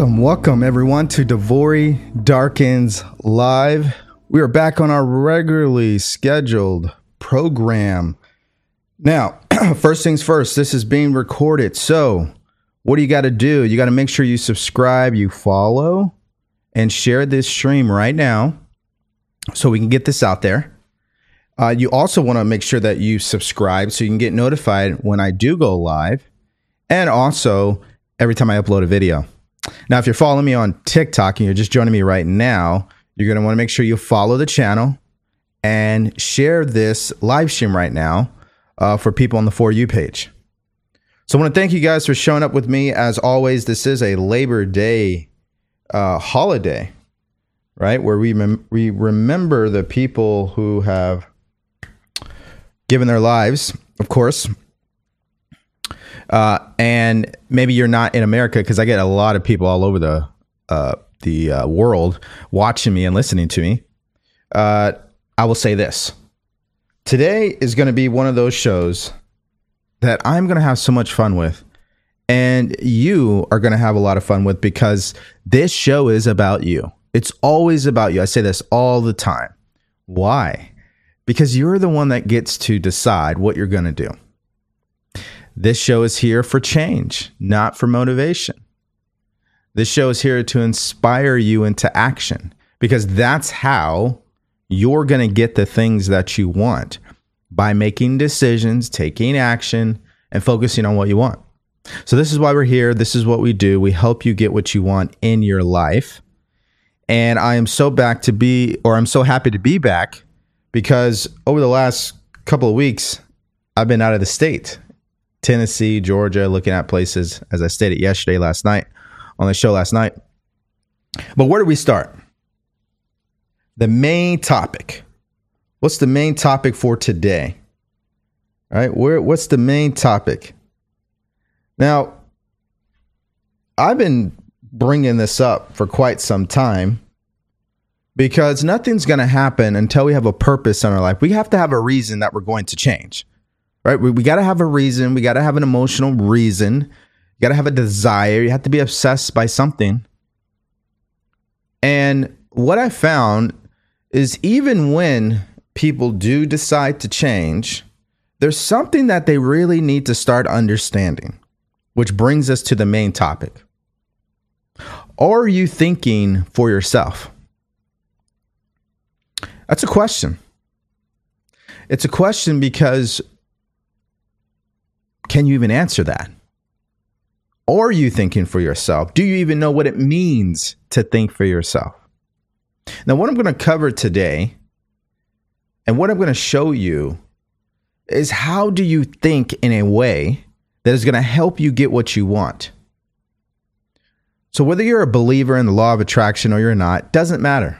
Welcome, welcome everyone to DeVory Darkins Live. We are back on our regularly scheduled program. Now, first things first, this is being recorded. So, what do you got to do? You got to make sure you subscribe, you follow, and share this stream right now so we can get this out there. Uh, you also want to make sure that you subscribe so you can get notified when I do go live and also every time I upload a video. Now, if you're following me on TikTok and you're just joining me right now, you're going to want to make sure you follow the channel and share this live stream right now uh, for people on the For You page. So I want to thank you guys for showing up with me. As always, this is a Labor Day uh, holiday, right? Where we, mem- we remember the people who have given their lives, of course, uh, and maybe you're not in America because I get a lot of people all over the uh, the uh, world watching me and listening to me. Uh, I will say this: today is going to be one of those shows that I'm going to have so much fun with, and you are going to have a lot of fun with because this show is about you. It's always about you. I say this all the time. Why? Because you're the one that gets to decide what you're going to do. This show is here for change, not for motivation. This show is here to inspire you into action because that's how you're going to get the things that you want by making decisions, taking action, and focusing on what you want. So, this is why we're here. This is what we do. We help you get what you want in your life. And I am so back to be, or I'm so happy to be back because over the last couple of weeks, I've been out of the state Tennessee, Georgia, looking at places, as I stated yesterday, last night, on the show last night. But where do we start? The main topic. What's the main topic for today? All right, where what's the main topic? Now, I've been bringing this up for quite some time because nothing's going to happen until we have a purpose in our life. We have to have a reason that we're going to change right? We, we got to have a reason. We got to have an emotional reason. You got to have a desire. You have to be obsessed by something. And what I found is even when people do decide to change, there's something that they really need to start understanding, which brings us to the main topic. Are you thinking for yourself? That's a question. It's a question because can you even answer that? Or Are you thinking for yourself? Do you even know what it means to think for yourself? Now, what I'm going to cover today and what I'm going to show you is how do you think in a way that is going to help you get what you want? So, whether you're a believer in the law of attraction or you're not, doesn't matter.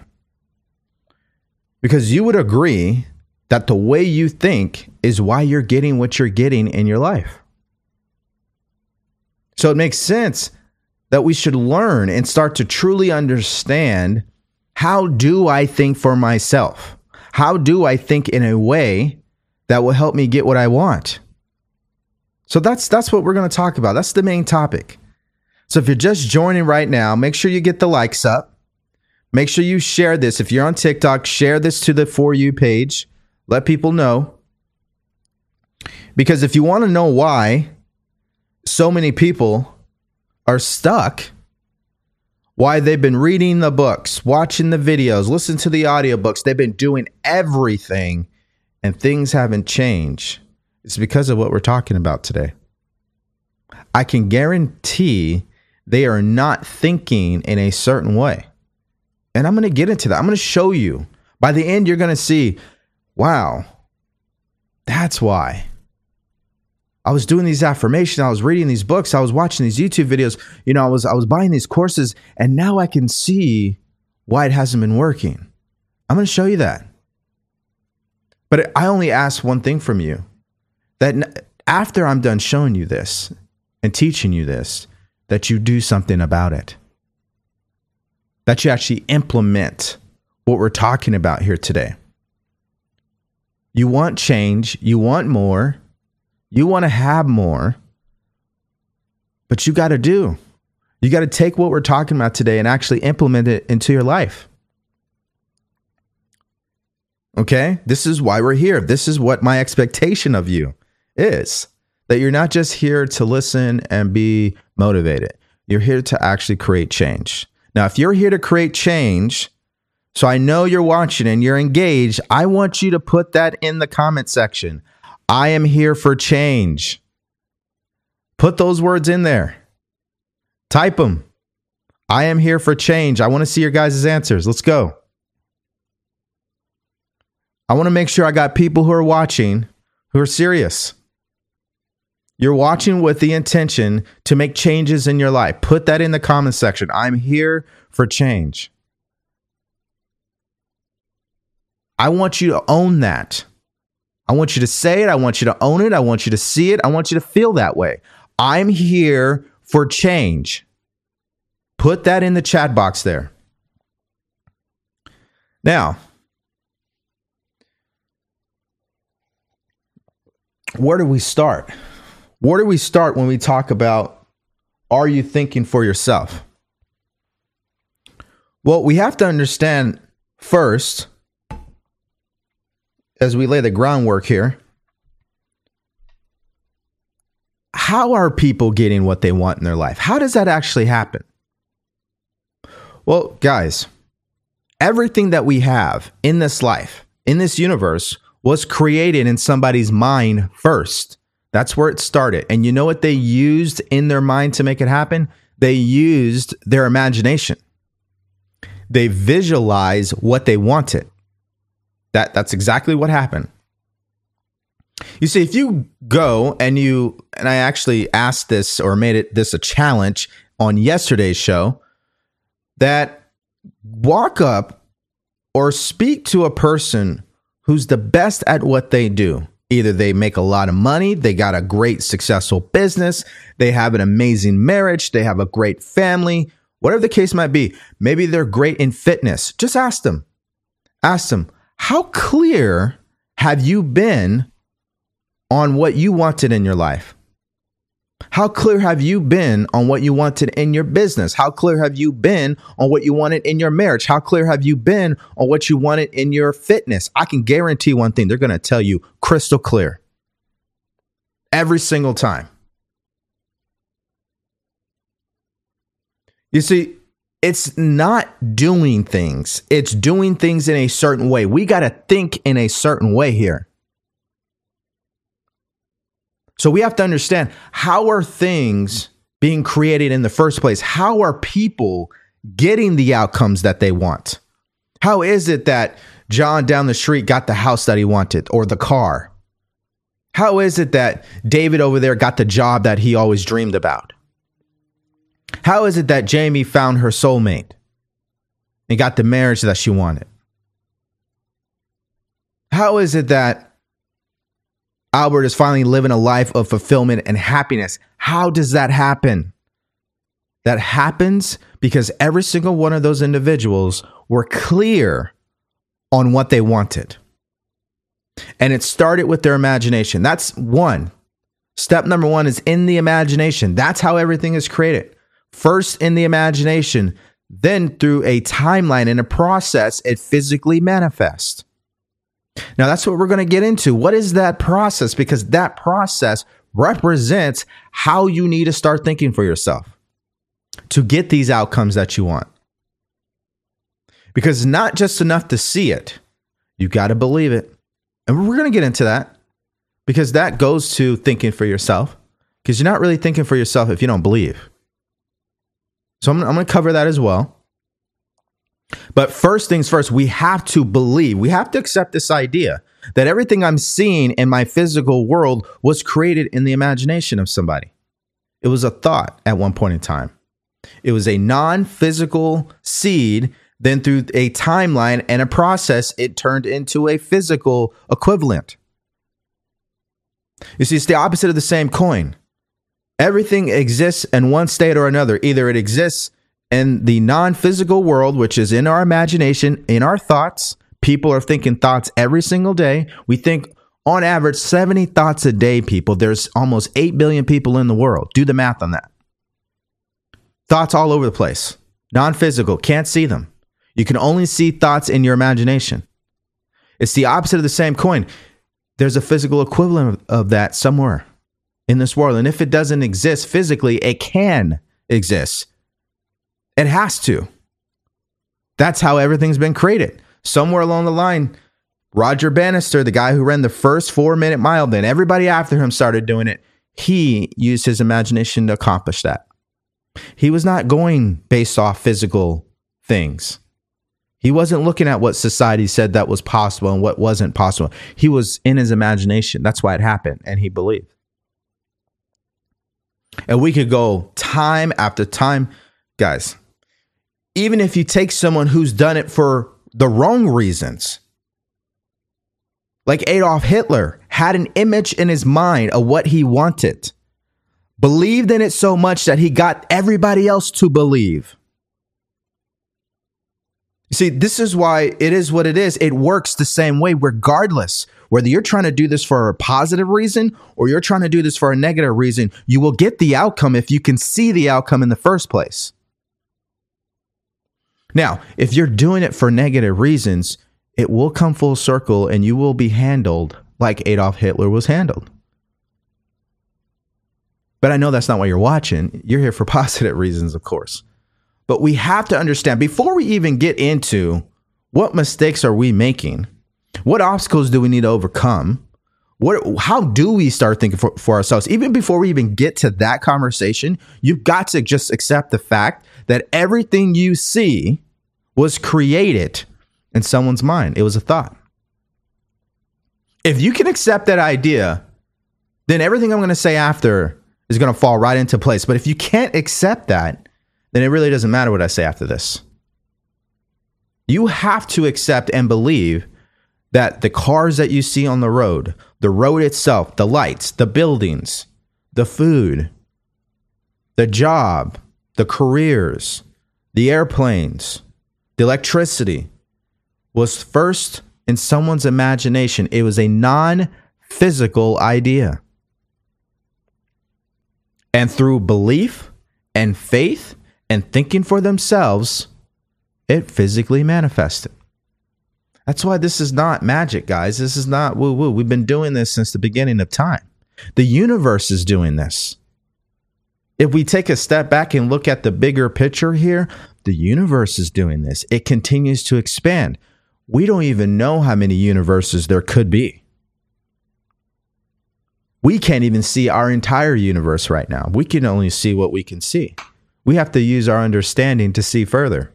Because you would agree that the way you think is why you're getting what you're getting in your life. So it makes sense that we should learn and start to truly understand how do I think for myself? How do I think in a way that will help me get what I want? So that's that's what we're going to talk about. That's the main topic. So if you're just joining right now, make sure you get the likes up. Make sure you share this. If you're on TikTok, share this to the For You page. Let people know. Because if you want to know why so many people are stuck why they've been reading the books, watching the videos, listening to the audiobooks, they've been doing everything and things haven't changed. It's because of what we're talking about today. I can guarantee they are not thinking in a certain way. And I'm going to get into that. I'm going to show you. By the end, you're going to see, wow, that's why. I was doing these affirmations, I was reading these books, I was watching these YouTube videos, you know, I was I was buying these courses and now I can see why it hasn't been working. I'm going to show you that. But I only ask one thing from you. That after I'm done showing you this and teaching you this, that you do something about it. That you actually implement what we're talking about here today. You want change, you want more, you want to have more, but you got to do. You got to take what we're talking about today and actually implement it into your life. Okay? This is why we're here. This is what my expectation of you is that you're not just here to listen and be motivated. You're here to actually create change. Now, if you're here to create change, so I know you're watching and you're engaged, I want you to put that in the comment section. I am here for change. Put those words in there. Type them. I am here for change. I want to see your guys' answers. Let's go. I want to make sure I got people who are watching who are serious. You're watching with the intention to make changes in your life. Put that in the comment section. I'm here for change. I want you to own that. I want you to say it. I want you to own it. I want you to see it. I want you to feel that way. I'm here for change. Put that in the chat box there. Now, where do we start? Where do we start when we talk about are you thinking for yourself? Well, we have to understand first, as we lay the groundwork here, how are people getting what they want in their life? How does that actually happen? Well, guys, everything that we have in this life, in this universe, was created in somebody's mind first. That's where it started. And you know what they used in their mind to make it happen? They used their imagination. They visualized what they wanted. That that's exactly what happened. You see, if you go and you and I actually asked this or made it this a challenge on yesterday's show that walk up or speak to a person who's the best at what they do Either they make a lot of money, they got a great successful business, they have an amazing marriage, they have a great family, whatever the case might be. Maybe they're great in fitness. Just ask them. Ask them, how clear have you been on what you wanted in your life? How clear have you been on what you wanted in your business? How clear have you been on what you wanted in your marriage? How clear have you been on what you wanted in your fitness? I can guarantee one thing they're going to tell you crystal clear every single time. You see, it's not doing things, it's doing things in a certain way. We got to think in a certain way here. So we have to understand how are things being created in the first place? How are people getting the outcomes that they want? How is it that John down the street got the house that he wanted or the car? How is it that David over there got the job that he always dreamed about? How is it that Jamie found her soulmate and got the marriage that she wanted? How is it that Albert is finally living a life of fulfillment and happiness. How does that happen? That happens because every single one of those individuals were clear on what they wanted. And it started with their imagination. That's one. Step number one is in the imagination. That's how everything is created. First in the imagination, then through a timeline and a process, it physically manifests. Now, that's what we're going to get into. What is that process? Because that process represents how you need to start thinking for yourself to get these outcomes that you want. Because it's not just enough to see it, you got to believe it. And we're going to get into that because that goes to thinking for yourself because you're not really thinking for yourself if you don't believe. So I'm, I'm going to cover that as well. But first things first, we have to believe, we have to accept this idea that everything I'm seeing in my physical world was created in the imagination of somebody. It was a thought at one point in time. It was a non physical seed. Then, through a timeline and a process, it turned into a physical equivalent. You see, it's the opposite of the same coin. Everything exists in one state or another. Either it exists in the non physical world, which is in our imagination, in our thoughts, people are thinking thoughts every single day. We think on average 70 thoughts a day, people. There's almost 8 billion people in the world. Do the math on that. Thoughts all over the place, non physical, can't see them. You can only see thoughts in your imagination. It's the opposite of the same coin. There's a physical equivalent of, of that somewhere in this world. And if it doesn't exist physically, it can exist. It has to. That's how everything's been created. Somewhere along the line, Roger Bannister, the guy who ran the first four minute mile, then everybody after him started doing it. He used his imagination to accomplish that. He was not going based off physical things. He wasn't looking at what society said that was possible and what wasn't possible. He was in his imagination. That's why it happened, and he believed. And we could go time after time. Guys, even if you take someone who's done it for the wrong reasons, like Adolf Hitler had an image in his mind of what he wanted, believed in it so much that he got everybody else to believe. See, this is why it is what it is. It works the same way, regardless whether you're trying to do this for a positive reason or you're trying to do this for a negative reason. You will get the outcome if you can see the outcome in the first place. Now, if you're doing it for negative reasons, it will come full circle and you will be handled like Adolf Hitler was handled. But I know that's not why you're watching. You're here for positive reasons, of course. But we have to understand before we even get into what mistakes are we making? What obstacles do we need to overcome? What how do we start thinking for, for ourselves? Even before we even get to that conversation, you've got to just accept the fact that everything you see was created in someone's mind. It was a thought. If you can accept that idea, then everything I'm going to say after is going to fall right into place. But if you can't accept that, then it really doesn't matter what I say after this. You have to accept and believe that the cars that you see on the road, the road itself, the lights, the buildings, the food, the job, the careers, the airplanes, the electricity was first in someone's imagination. It was a non physical idea. And through belief and faith and thinking for themselves, it physically manifested. That's why this is not magic, guys. This is not woo woo. We've been doing this since the beginning of time. The universe is doing this. If we take a step back and look at the bigger picture here, the universe is doing this. It continues to expand. We don't even know how many universes there could be. We can't even see our entire universe right now. We can only see what we can see. We have to use our understanding to see further.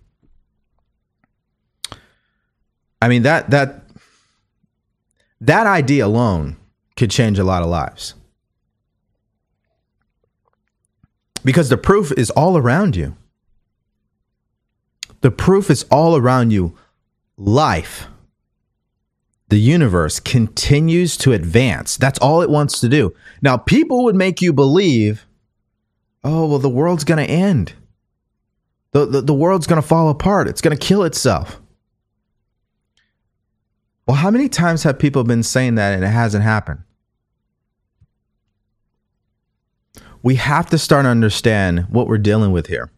I mean that that that idea alone could change a lot of lives. Because the proof is all around you. The proof is all around you. Life, the universe continues to advance. That's all it wants to do. Now, people would make you believe, oh, well, the world's going to end. The, the, the world's going to fall apart. It's going to kill itself. Well, how many times have people been saying that and it hasn't happened? We have to start to understand what we're dealing with here.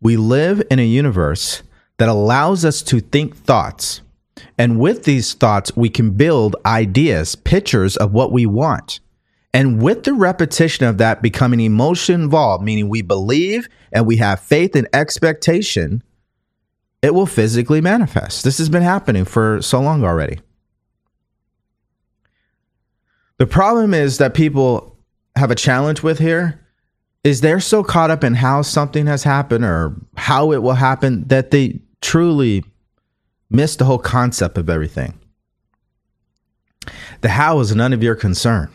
We live in a universe that allows us to think thoughts. And with these thoughts, we can build ideas, pictures of what we want. And with the repetition of that becoming emotion involved, meaning we believe and we have faith and expectation, it will physically manifest. This has been happening for so long already. The problem is that people have a challenge with here is they're so caught up in how something has happened or how it will happen that they truly miss the whole concept of everything. The how is none of your concern.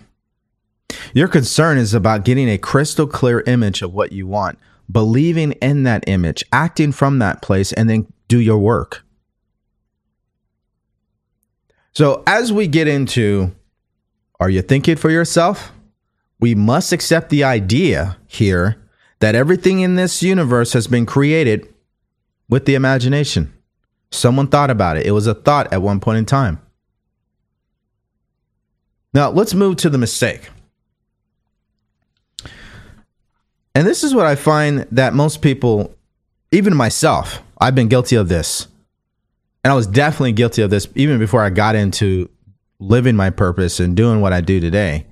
Your concern is about getting a crystal clear image of what you want, believing in that image, acting from that place, and then do your work. So, as we get into are you thinking for yourself? We must accept the idea here that everything in this universe has been created with the imagination. Someone thought about it. It was a thought at one point in time. Now, let's move to the mistake. And this is what I find that most people, even myself, I've been guilty of this. And I was definitely guilty of this even before I got into living my purpose and doing what I do today.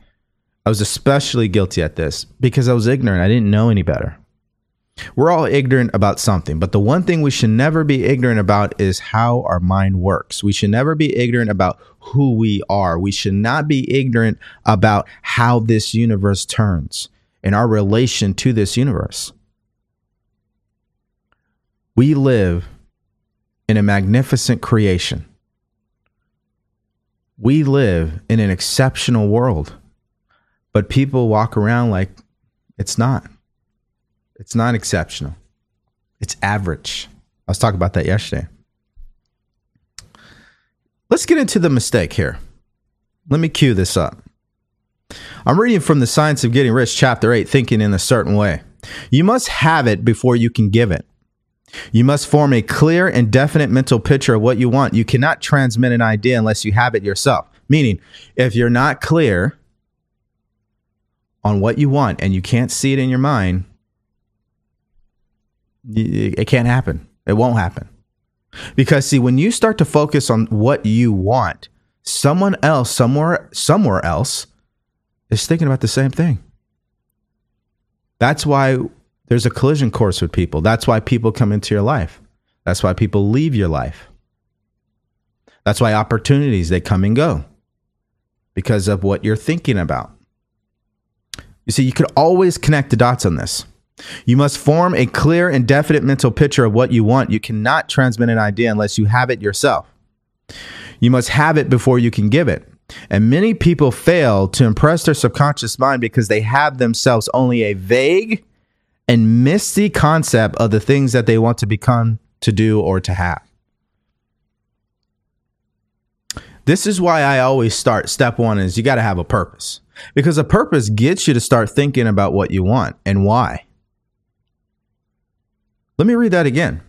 I was especially guilty at this because I was ignorant. I didn't know any better. We're all ignorant about something, but the one thing we should never be ignorant about is how our mind works. We should never be ignorant about who we are. We should not be ignorant about how this universe turns and our relation to this universe. We live in a magnificent creation. We live in an exceptional world, but people walk around like it's not. It's not exceptional. It's average. I was talking about that yesterday. Let's get into the mistake here. Let me cue this up. I'm reading from the Science of Getting Rich, Chapter 8, Thinking in a Certain Way. You must have it before you can give it. You must form a clear and definite mental picture of what you want. You cannot transmit an idea unless you have it yourself. Meaning, if you're not clear on what you want and you can't see it in your mind, it can't happen. It won't happen. Because see, when you start to focus on what you want, someone else somewhere somewhere else is thinking about the same thing. That's why there's a collision course with people. That's why people come into your life. That's why people leave your life. That's why opportunities they come and go because of what you're thinking about. You see, you could always connect the dots on this. You must form a clear and definite mental picture of what you want. You cannot transmit an idea unless you have it yourself. You must have it before you can give it. And many people fail to impress their subconscious mind because they have themselves only a vague and misty concept of the things that they want to become, to do, or to have. This is why I always start step one is you got to have a purpose because a purpose gets you to start thinking about what you want and why. Let me read that again.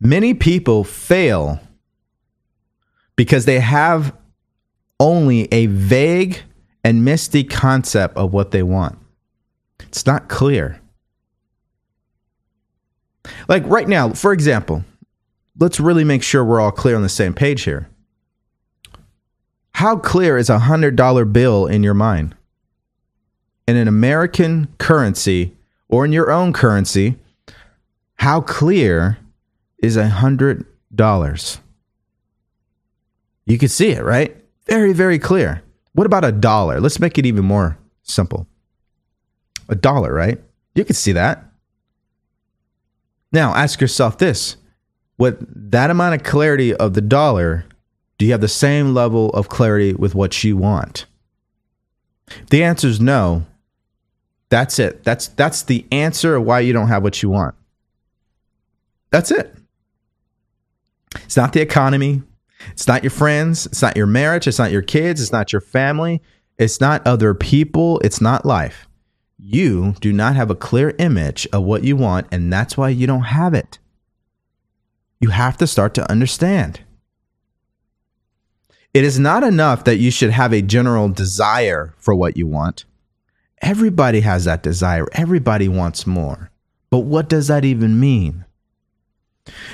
Many people fail because they have only a vague and misty concept of what they want. It's not clear. Like right now, for example, let's really make sure we're all clear on the same page here. How clear is a $100 bill in your mind? In an American currency, or in your own currency, how clear is a hundred dollars? You can see it, right? Very, very clear. What about a dollar? Let's make it even more simple. A dollar, right? You can see that. Now ask yourself this with that amount of clarity of the dollar, do you have the same level of clarity with what you want? If the answer is no, that's it. That's that's the answer of why you don't have what you want. That's it. It's not the economy. It's not your friends. It's not your marriage. It's not your kids. It's not your family. It's not other people. It's not life. You do not have a clear image of what you want, and that's why you don't have it. You have to start to understand. It is not enough that you should have a general desire for what you want. Everybody has that desire. Everybody wants more. But what does that even mean?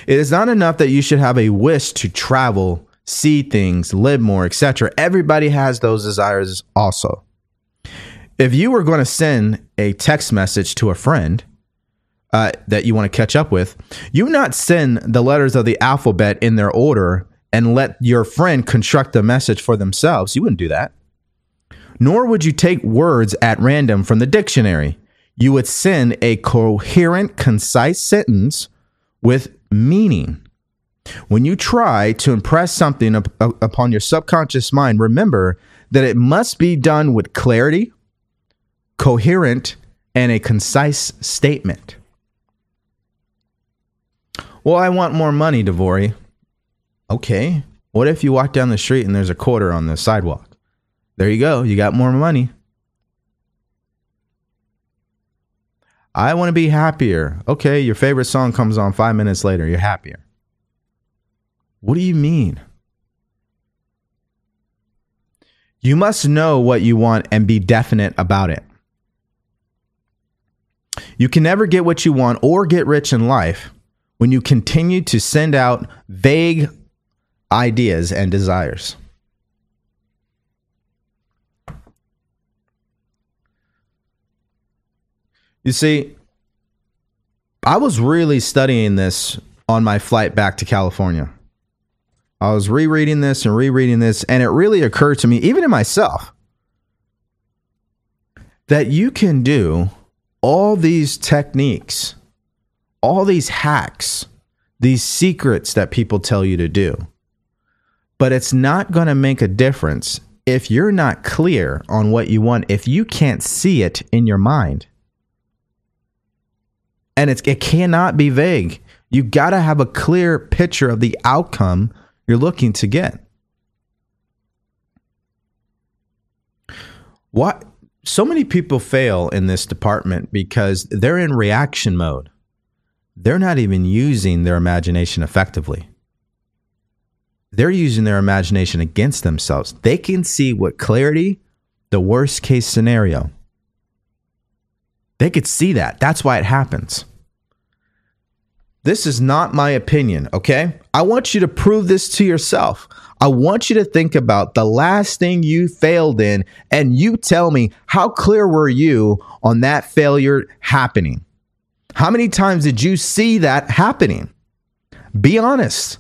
It is not enough that you should have a wish to travel, see things, live more, etc. Everybody has those desires also. If you were going to send a text message to a friend uh, that you want to catch up with, you would not send the letters of the alphabet in their order and let your friend construct the message for themselves. You wouldn't do that nor would you take words at random from the dictionary. You would send a coherent, concise sentence with meaning. When you try to impress something up, up, upon your subconscious mind, remember that it must be done with clarity, coherent, and a concise statement. Well, I want more money, DeVory. Okay. What if you walk down the street and there's a quarter on the sidewalk? There you go. You got more money. I want to be happier. Okay, your favorite song comes on five minutes later. You're happier. What do you mean? You must know what you want and be definite about it. You can never get what you want or get rich in life when you continue to send out vague ideas and desires. You see, I was really studying this on my flight back to California. I was rereading this and rereading this, and it really occurred to me, even in myself, that you can do all these techniques, all these hacks, these secrets that people tell you to do. But it's not going to make a difference if you're not clear on what you want, if you can't see it in your mind. And it's, it cannot be vague. You got to have a clear picture of the outcome you're looking to get. What so many people fail in this department because they're in reaction mode. They're not even using their imagination effectively. They're using their imagination against themselves. They can see what clarity, the worst case scenario. They could see that. That's why it happens. This is not my opinion, okay? I want you to prove this to yourself. I want you to think about the last thing you failed in and you tell me how clear were you on that failure happening? How many times did you see that happening? Be honest.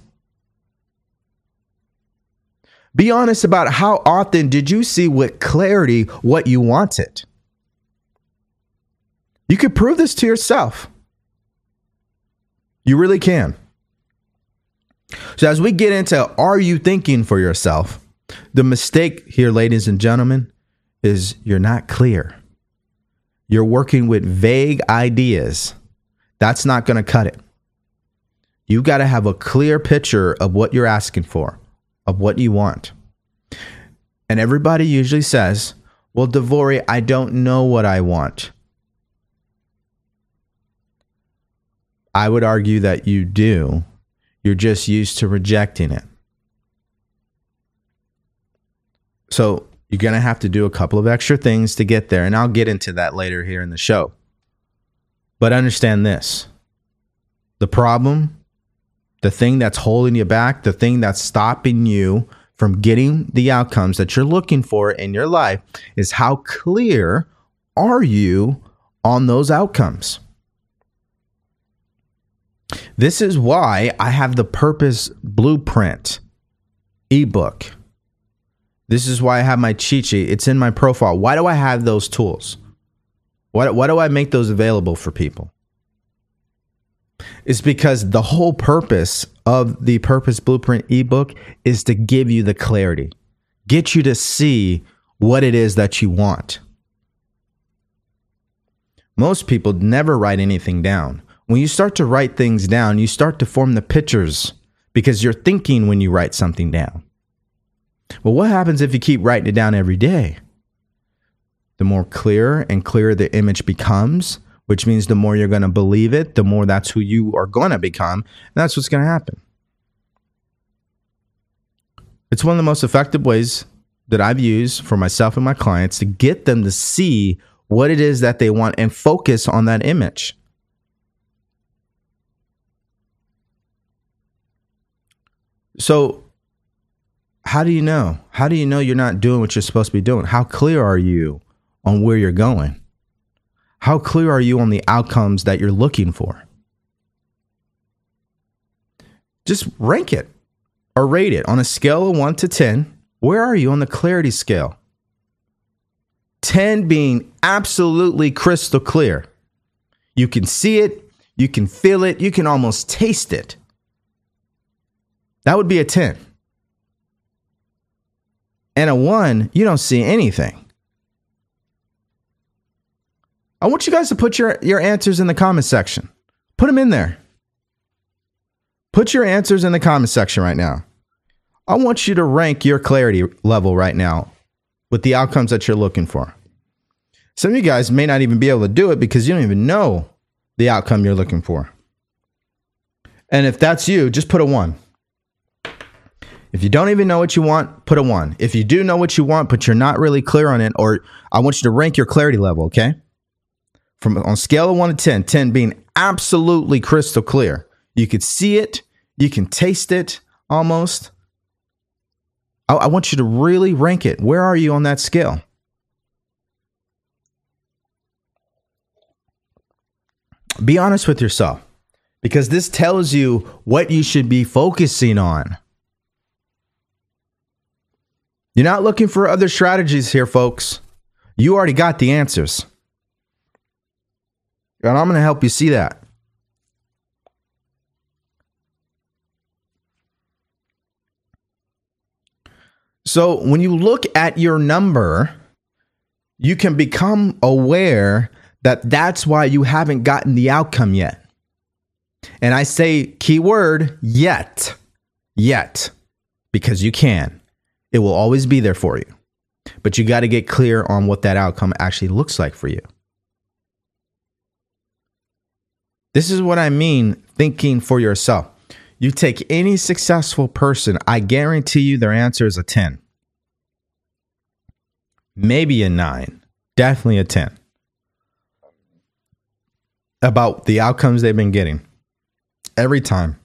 Be honest about how often did you see with clarity what you wanted? You could prove this to yourself. You really can. So, as we get into are you thinking for yourself, the mistake here, ladies and gentlemen, is you're not clear. You're working with vague ideas. That's not going to cut it. You got to have a clear picture of what you're asking for, of what you want. And everybody usually says, Well, DeVory, I don't know what I want. I would argue that you do. You're just used to rejecting it. So you're going to have to do a couple of extra things to get there. And I'll get into that later here in the show. But understand this the problem, the thing that's holding you back, the thing that's stopping you from getting the outcomes that you're looking for in your life is how clear are you on those outcomes? This is why I have the Purpose Blueprint ebook. This is why I have my cheat sheet. It's in my profile. Why do I have those tools? Why, why do I make those available for people? It's because the whole purpose of the Purpose Blueprint ebook is to give you the clarity, get you to see what it is that you want. Most people never write anything down when you start to write things down, you start to form the pictures because you're thinking when you write something down. Well, what happens if you keep writing it down every day? The more clear and clearer the image becomes, which means the more you're going to believe it, the more that's who you are going to become. And that's what's going to happen. It's one of the most effective ways that I've used for myself and my clients to get them to see what it is that they want and focus on that image. So, how do you know? How do you know you're not doing what you're supposed to be doing? How clear are you on where you're going? How clear are you on the outcomes that you're looking for? Just rank it or rate it on a scale of 1 to 10. Where are you on the clarity scale? 10 being absolutely crystal clear. You can see it, you can feel it, you can almost taste it. That would be a 10. And a 1, you don't see anything. I want you guys to put your, your answers in the comment section. Put them in there. Put your answers in the comment section right now. I want you to rank your clarity level right now with the outcomes that you're looking for. Some of you guys may not even be able to do it because you don't even know the outcome you're looking for. And if that's you, just put a one. If you don't even know what you want, put a one. If you do know what you want, but you're not really clear on it, or I want you to rank your clarity level, okay? from on scale of 1 to 10, 10 being absolutely crystal clear. You could see it, you can taste it almost. I, I want you to really rank it. Where are you on that scale? Be honest with yourself because this tells you what you should be focusing on. You're not looking for other strategies here, folks. You already got the answers. And I'm going to help you see that. So when you look at your number, you can become aware that that's why you haven't gotten the outcome yet. And I say keyword yet, yet, because you can. It will always be there for you. But you got to get clear on what that outcome actually looks like for you. This is what I mean thinking for yourself. You take any successful person, I guarantee you their answer is a 10. Maybe a 9. Definitely a 10. About the outcomes they've been getting. Every time.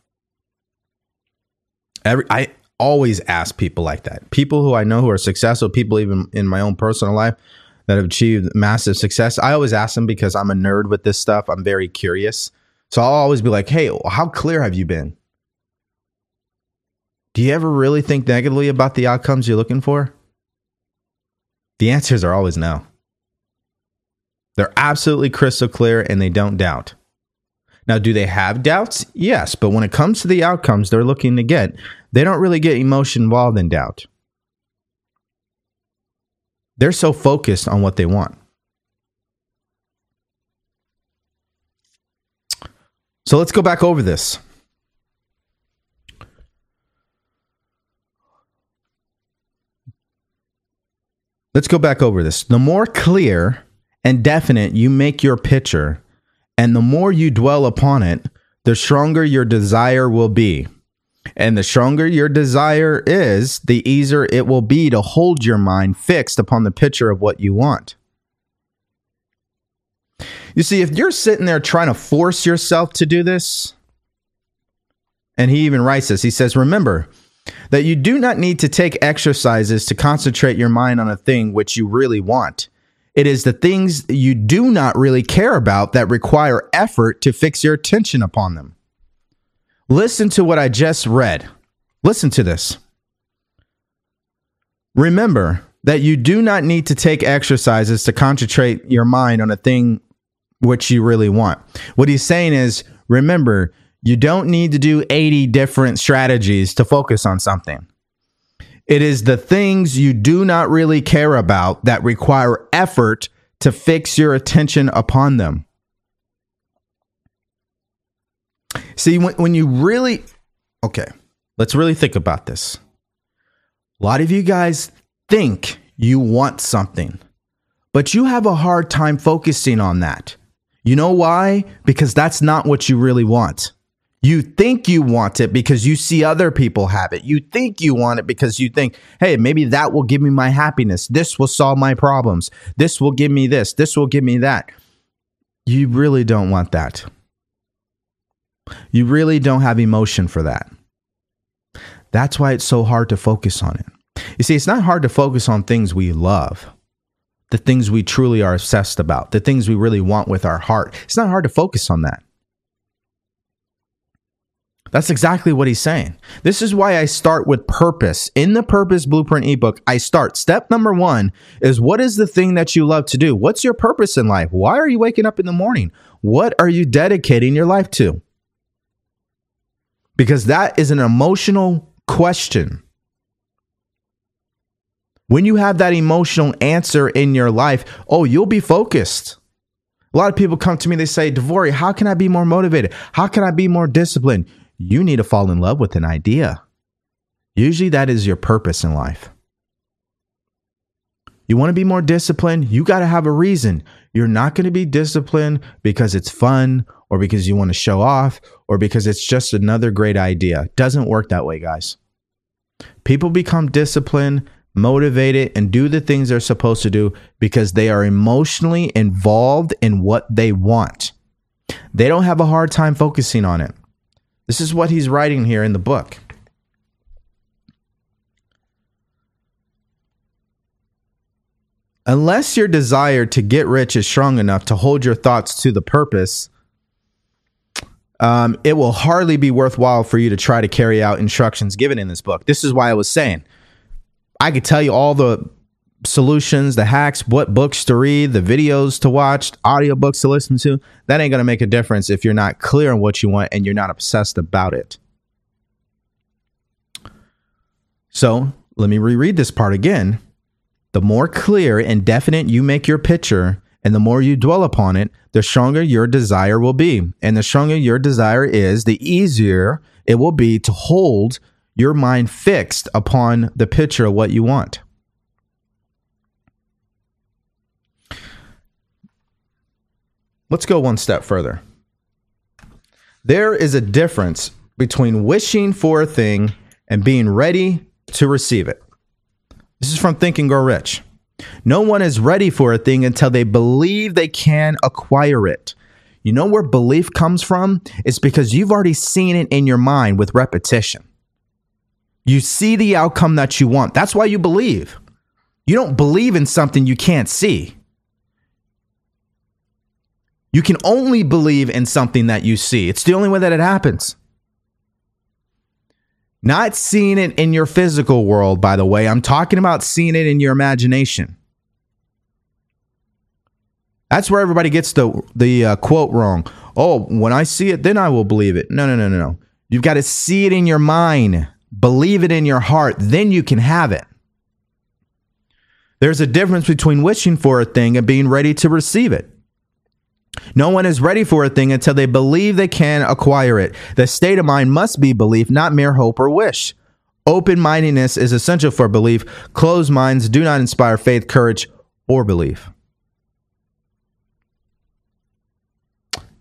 Every I always ask people like that. People who I know who are successful, people even in my own personal life that have achieved massive success. I always ask them because I'm a nerd with this stuff. I'm very curious. So I'll always be like, "Hey, how clear have you been?" Do you ever really think negatively about the outcomes you're looking for? The answers are always no. They're absolutely crystal clear and they don't doubt. Now, do they have doubts? Yes, but when it comes to the outcomes they're looking to get, they don't really get emotion involved in doubt. They're so focused on what they want. So let's go back over this. Let's go back over this. The more clear and definite you make your picture, and the more you dwell upon it, the stronger your desire will be. And the stronger your desire is, the easier it will be to hold your mind fixed upon the picture of what you want. You see, if you're sitting there trying to force yourself to do this, and he even writes this, he says, Remember that you do not need to take exercises to concentrate your mind on a thing which you really want. It is the things you do not really care about that require effort to fix your attention upon them. Listen to what I just read. Listen to this. Remember that you do not need to take exercises to concentrate your mind on a thing which you really want. What he's saying is remember, you don't need to do 80 different strategies to focus on something. It is the things you do not really care about that require effort to fix your attention upon them. See, when, when you really, okay, let's really think about this. A lot of you guys think you want something, but you have a hard time focusing on that. You know why? Because that's not what you really want. You think you want it because you see other people have it. You think you want it because you think, hey, maybe that will give me my happiness. This will solve my problems. This will give me this. This will give me that. You really don't want that. You really don't have emotion for that. That's why it's so hard to focus on it. You see, it's not hard to focus on things we love the things we truly are obsessed about, the things we really want with our heart. It's not hard to focus on that. That's exactly what he's saying. This is why I start with purpose. In the Purpose Blueprint ebook, I start. Step number one is what is the thing that you love to do? What's your purpose in life? Why are you waking up in the morning? What are you dedicating your life to? Because that is an emotional question. When you have that emotional answer in your life, oh, you'll be focused. A lot of people come to me, they say, DeVory, how can I be more motivated? How can I be more disciplined? You need to fall in love with an idea. Usually that is your purpose in life. You want to be more disciplined? You got to have a reason. You're not going to be disciplined because it's fun or because you want to show off or because it's just another great idea. Doesn't work that way, guys. People become disciplined motivated, and do the things they're supposed to do because they are emotionally involved in what they want. They don't have a hard time focusing on it. This is what he's writing here in the book. Unless your desire to get rich is strong enough to hold your thoughts to the purpose, um, it will hardly be worthwhile for you to try to carry out instructions given in this book. This is why I was saying I could tell you all the solutions, the hacks, what books to read, the videos to watch, audiobooks to listen to. That ain't going to make a difference if you're not clear on what you want and you're not obsessed about it. So let me reread this part again. The more clear and definite you make your picture, and the more you dwell upon it, the stronger your desire will be. And the stronger your desire is, the easier it will be to hold your mind fixed upon the picture of what you want. Let's go one step further. There is a difference between wishing for a thing and being ready to receive it. This is from Think and Grow Rich. No one is ready for a thing until they believe they can acquire it. You know where belief comes from? It's because you've already seen it in your mind with repetition. You see the outcome that you want. That's why you believe. You don't believe in something you can't see. You can only believe in something that you see. It's the only way that it happens. Not seeing it in your physical world, by the way. I'm talking about seeing it in your imagination. That's where everybody gets the the uh, quote wrong. Oh, when I see it, then I will believe it. No, no, no, no, no. You've got to see it in your mind, believe it in your heart, then you can have it. There's a difference between wishing for a thing and being ready to receive it. No one is ready for a thing until they believe they can acquire it. The state of mind must be belief, not mere hope or wish. Open mindedness is essential for belief. Closed minds do not inspire faith, courage, or belief.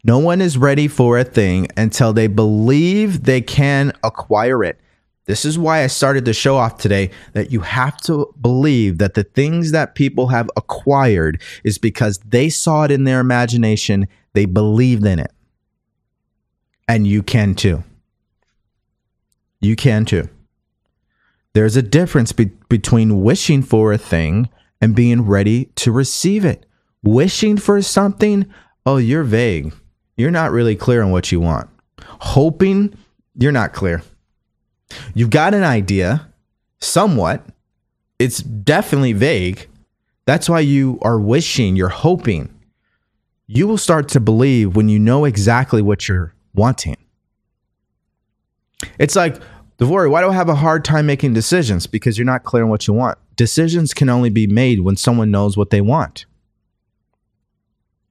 No one is ready for a thing until they believe they can acquire it. This is why I started the show off today that you have to believe that the things that people have acquired is because they saw it in their imagination, they believed in it. And you can too. You can too. There's a difference be- between wishing for a thing and being ready to receive it. Wishing for something, oh, you're vague. You're not really clear on what you want. Hoping, you're not clear. You've got an idea, somewhat. It's definitely vague. That's why you are wishing, you're hoping. You will start to believe when you know exactly what you're wanting. It's like, DeVory, why do I have a hard time making decisions? Because you're not clear on what you want. Decisions can only be made when someone knows what they want.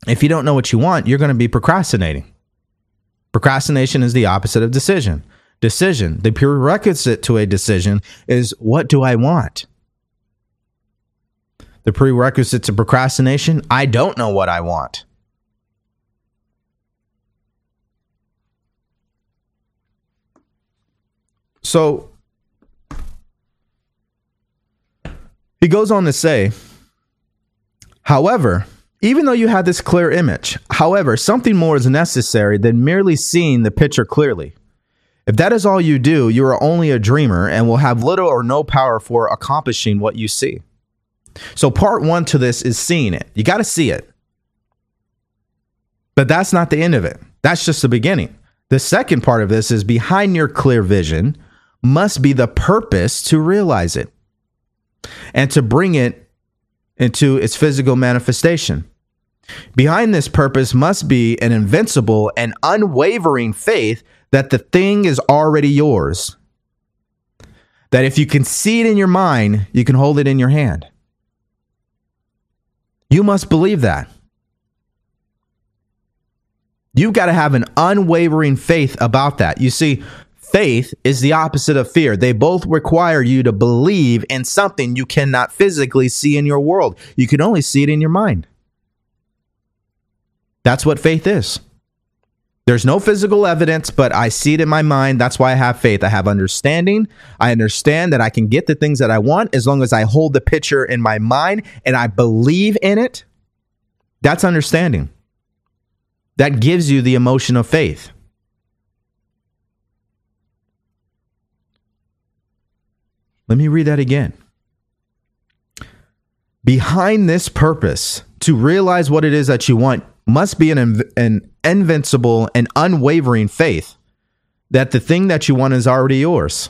If you don't know what you want, you're going to be procrastinating. Procrastination is the opposite of decision decision. The prerequisite to a decision is what do I want? The prerequisite to procrastination, I don't know what I want. So he goes on to say, however, even though you have this clear image, however, something more is necessary than merely seeing the picture clearly. If that is all you do, you are only a dreamer and will have little or no power for accomplishing what you see. So, part one to this is seeing it. You got to see it. But that's not the end of it. That's just the beginning. The second part of this is behind your clear vision must be the purpose to realize it and to bring it into its physical manifestation. Behind this purpose must be an invincible and unwavering faith that the thing is already yours. That if you can see it in your mind, you can hold it in your hand. You must believe that. You've got to have an unwavering faith about that. You see, faith is the opposite of fear. They both require you to believe in something you cannot physically see in your world. You can only see it in your mind. That's what faith is. There's no physical evidence, but I see it in my mind. That's why I have faith. I have understanding. I understand that I can get the things that I want as long as I hold the picture in my mind and I believe in it. That's understanding. That gives you the emotion of faith. Let me read that again. Behind this purpose, to realize what it is that you want, must be an, an invincible and unwavering faith that the thing that you want is already yours.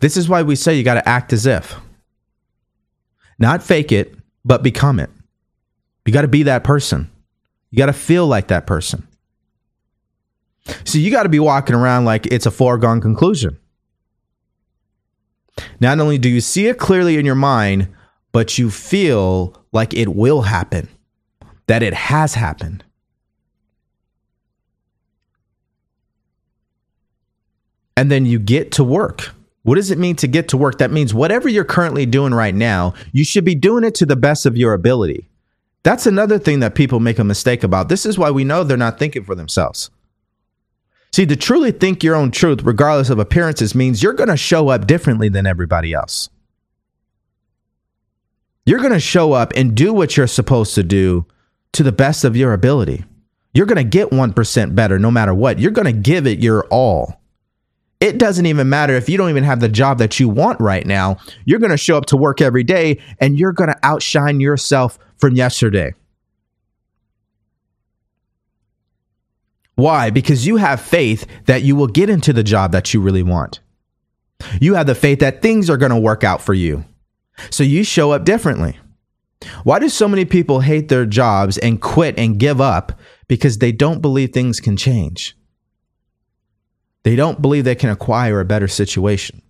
This is why we say you got to act as if. Not fake it, but become it. You got to be that person. You got to feel like that person. So you got to be walking around like it's a foregone conclusion. Not only do you see it clearly in your mind, but you feel like it will happen, that it has happened. And then you get to work. What does it mean to get to work? That means whatever you're currently doing right now, you should be doing it to the best of your ability. That's another thing that people make a mistake about. This is why we know they're not thinking for themselves. See, to truly think your own truth, regardless of appearances, means you're going to show up differently than everybody else. You're going to show up and do what you're supposed to do to the best of your ability. You're going to get 1% better no matter what. You're going to give it your all. It doesn't even matter if you don't even have the job that you want right now. You're going to show up to work every day and you're going to outshine yourself from yesterday. Why? Because you have faith that you will get into the job that you really want. You have the faith that things are going to work out for you. So you show up differently. Why do so many people hate their jobs and quit and give up? Because they don't believe things can change. They don't believe they can acquire a better situation.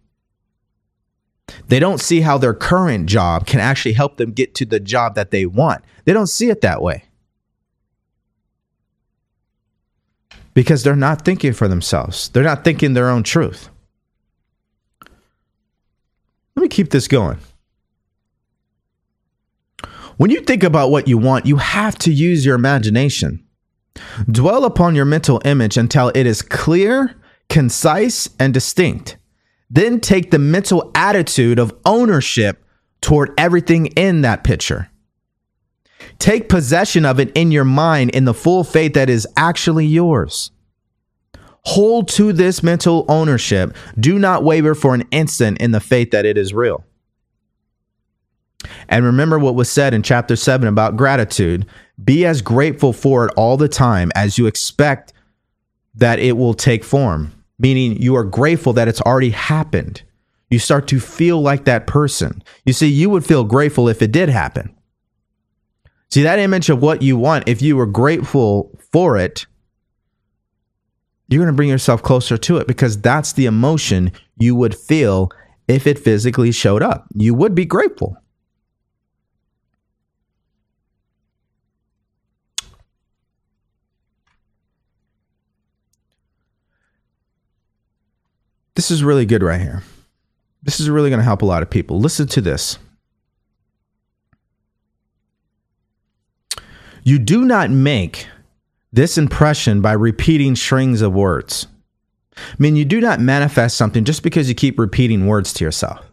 They don't see how their current job can actually help them get to the job that they want. They don't see it that way. Because they're not thinking for themselves, they're not thinking their own truth. Let me keep this going. When you think about what you want, you have to use your imagination. Dwell upon your mental image until it is clear, concise, and distinct. Then take the mental attitude of ownership toward everything in that picture. Take possession of it in your mind in the full faith that is actually yours. Hold to this mental ownership. Do not waver for an instant in the faith that it is real. And remember what was said in chapter 7 about gratitude. Be as grateful for it all the time as you expect that it will take form, meaning you are grateful that it's already happened. You start to feel like that person. You see, you would feel grateful if it did happen. See, that image of what you want, if you were grateful for it, you're going to bring yourself closer to it because that's the emotion you would feel if it physically showed up. You would be grateful. This is really good right here. This is really going to help a lot of people. Listen to this. You do not make this impression by repeating strings of words. I mean, you do not manifest something just because you keep repeating words to yourself.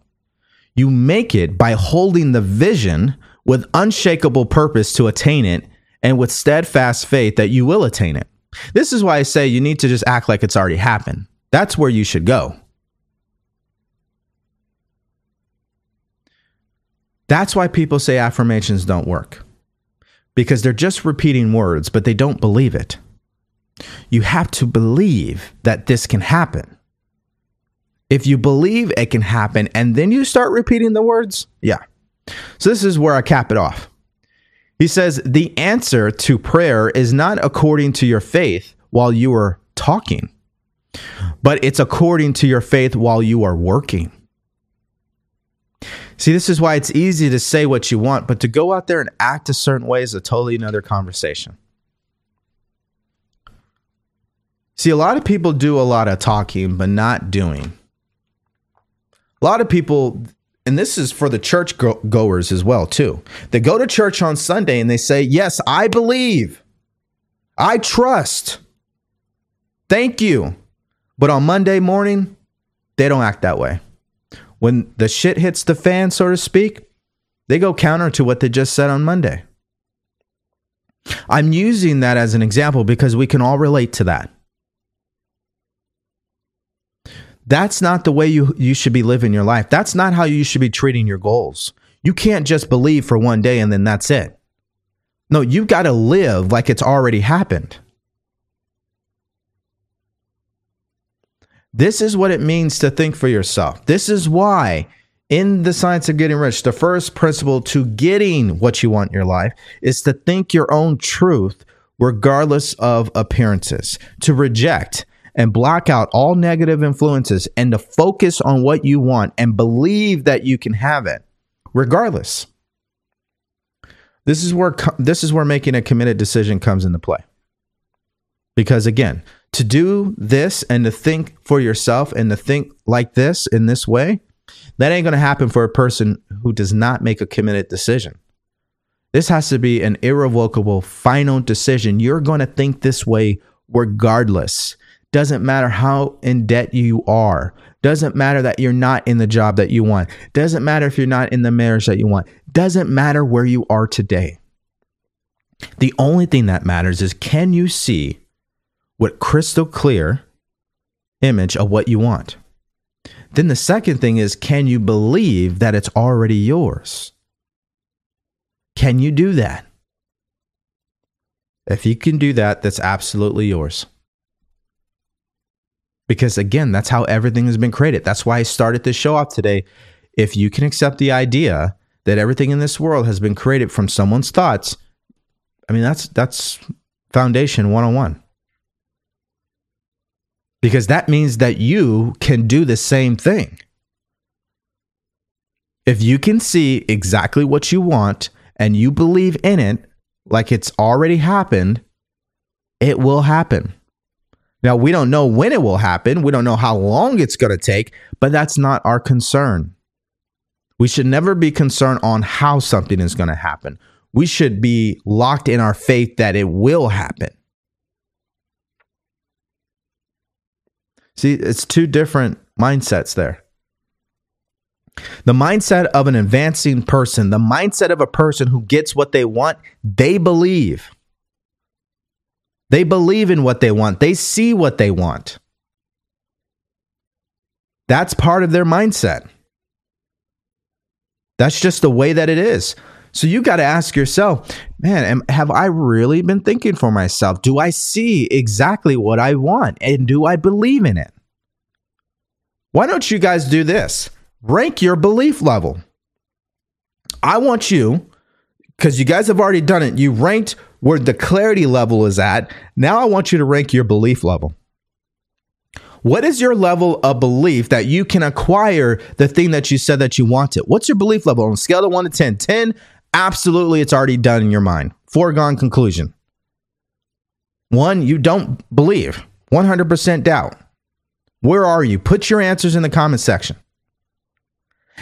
You make it by holding the vision with unshakable purpose to attain it and with steadfast faith that you will attain it. This is why I say you need to just act like it's already happened. That's where you should go. That's why people say affirmations don't work because they're just repeating words, but they don't believe it. You have to believe that this can happen. If you believe it can happen and then you start repeating the words, yeah. So this is where I cap it off. He says, The answer to prayer is not according to your faith while you are talking but it's according to your faith while you are working. See, this is why it's easy to say what you want, but to go out there and act a certain way is a totally another conversation. See, a lot of people do a lot of talking, but not doing. A lot of people, and this is for the church goers as well, too. They go to church on Sunday and they say, Yes, I believe. I trust. Thank you. But on Monday morning, they don't act that way. When the shit hits the fan, so to speak, they go counter to what they just said on Monday. I'm using that as an example because we can all relate to that. That's not the way you, you should be living your life. That's not how you should be treating your goals. You can't just believe for one day and then that's it. No, you've got to live like it's already happened. This is what it means to think for yourself. This is why, in the science of getting rich, the first principle to getting what you want in your life is to think your own truth regardless of appearances, to reject and block out all negative influences and to focus on what you want and believe that you can have it regardless. This is where this is where making a committed decision comes into play. Because again, to do this and to think for yourself and to think like this in this way, that ain't going to happen for a person who does not make a committed decision. This has to be an irrevocable final decision. You're going to think this way regardless. Doesn't matter how in debt you are. Doesn't matter that you're not in the job that you want. Doesn't matter if you're not in the marriage that you want. Doesn't matter where you are today. The only thing that matters is can you see what crystal clear image of what you want? Then the second thing is can you believe that it's already yours? Can you do that? If you can do that, that's absolutely yours. Because again, that's how everything has been created. That's why I started this show off today. If you can accept the idea that everything in this world has been created from someone's thoughts, I mean that's that's foundation 101. Because that means that you can do the same thing. If you can see exactly what you want and you believe in it like it's already happened, it will happen. Now, we don't know when it will happen. We don't know how long it's going to take, but that's not our concern. We should never be concerned on how something is going to happen. We should be locked in our faith that it will happen. See, it's two different mindsets there. The mindset of an advancing person, the mindset of a person who gets what they want, they believe. They believe in what they want, they see what they want. That's part of their mindset. That's just the way that it is. So you got to ask yourself, man, am, have I really been thinking for myself? Do I see exactly what I want? And do I believe in it? Why don't you guys do this? Rank your belief level. I want you, because you guys have already done it, you ranked where the clarity level is at. Now I want you to rank your belief level. What is your level of belief that you can acquire the thing that you said that you wanted? What's your belief level on a scale of 1 to 10? 10, absolutely, it's already done in your mind. Foregone conclusion. One, you don't believe, 100% doubt. Where are you? Put your answers in the comment section.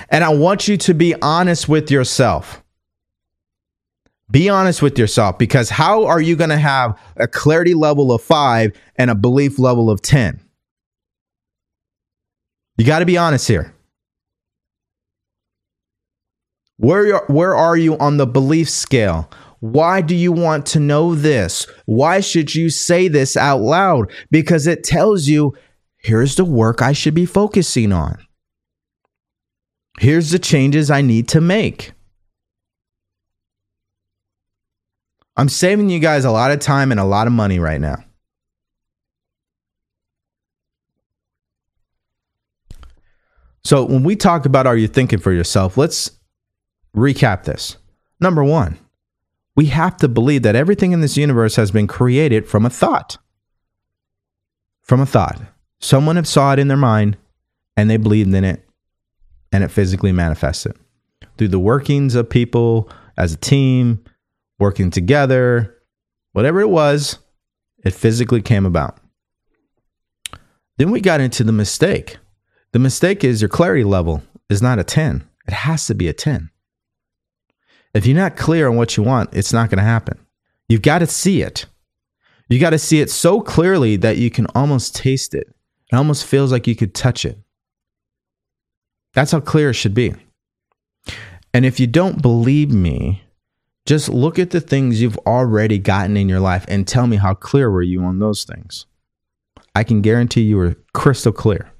And I want you to be honest with yourself. Be honest with yourself because how are you going to have a clarity level of five and a belief level of 10? You got to be honest here. Where, where are you on the belief scale? Why do you want to know this? Why should you say this out loud? Because it tells you here's the work I should be focusing on. Here's the changes I need to make. I'm saving you guys a lot of time and a lot of money right now. So, when we talk about are you thinking for yourself, let's recap this. Number one, we have to believe that everything in this universe has been created from a thought. From a thought. Someone saw it in their mind and they believed in it and it physically manifested through the workings of people as a team, working together, whatever it was, it physically came about. Then we got into the mistake. The mistake is your clarity level is not a 10, it has to be a 10. If you're not clear on what you want, it's not going to happen. You've got to see it. You got to see it so clearly that you can almost taste it. It almost feels like you could touch it. That's how clear it should be. And if you don't believe me, just look at the things you've already gotten in your life and tell me how clear were you on those things. I can guarantee you were crystal clear.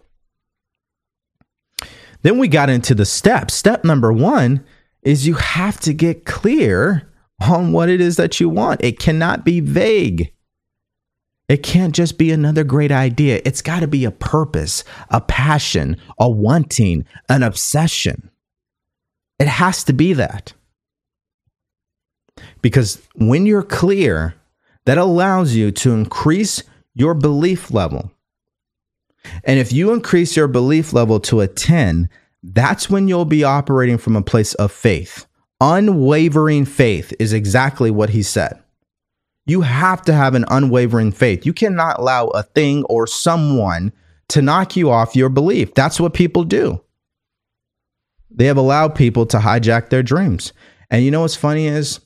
Then we got into the steps. Step number one is you have to get clear on what it is that you want. It cannot be vague. It can't just be another great idea. It's got to be a purpose, a passion, a wanting, an obsession. It has to be that. Because when you're clear, that allows you to increase your belief level. And if you increase your belief level to a 10, that's when you'll be operating from a place of faith. Unwavering faith is exactly what he said. You have to have an unwavering faith. You cannot allow a thing or someone to knock you off your belief. That's what people do. They have allowed people to hijack their dreams. And you know what's funny is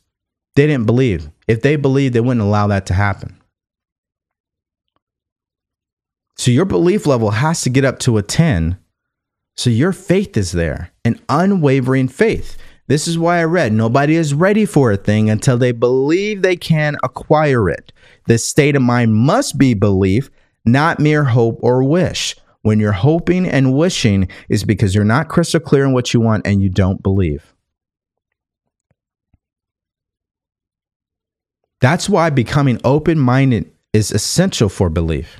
they didn't believe. If they believed, they wouldn't allow that to happen. So your belief level has to get up to a 10. So your faith is there, an unwavering faith. This is why I read nobody is ready for a thing until they believe they can acquire it. The state of mind must be belief, not mere hope or wish. When you're hoping and wishing is because you're not crystal clear in what you want and you don't believe. That's why becoming open minded is essential for belief.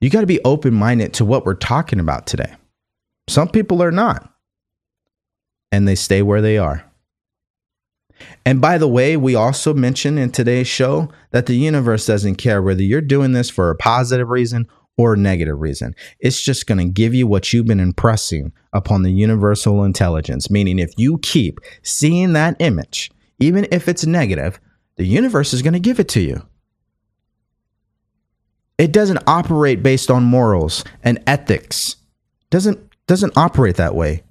You got to be open minded to what we're talking about today. Some people are not, and they stay where they are. And by the way, we also mentioned in today's show that the universe doesn't care whether you're doing this for a positive reason or a negative reason. It's just going to give you what you've been impressing upon the universal intelligence. Meaning, if you keep seeing that image, even if it's negative, the universe is going to give it to you. It doesn't operate based on morals and ethics. Doesn't doesn't operate that way.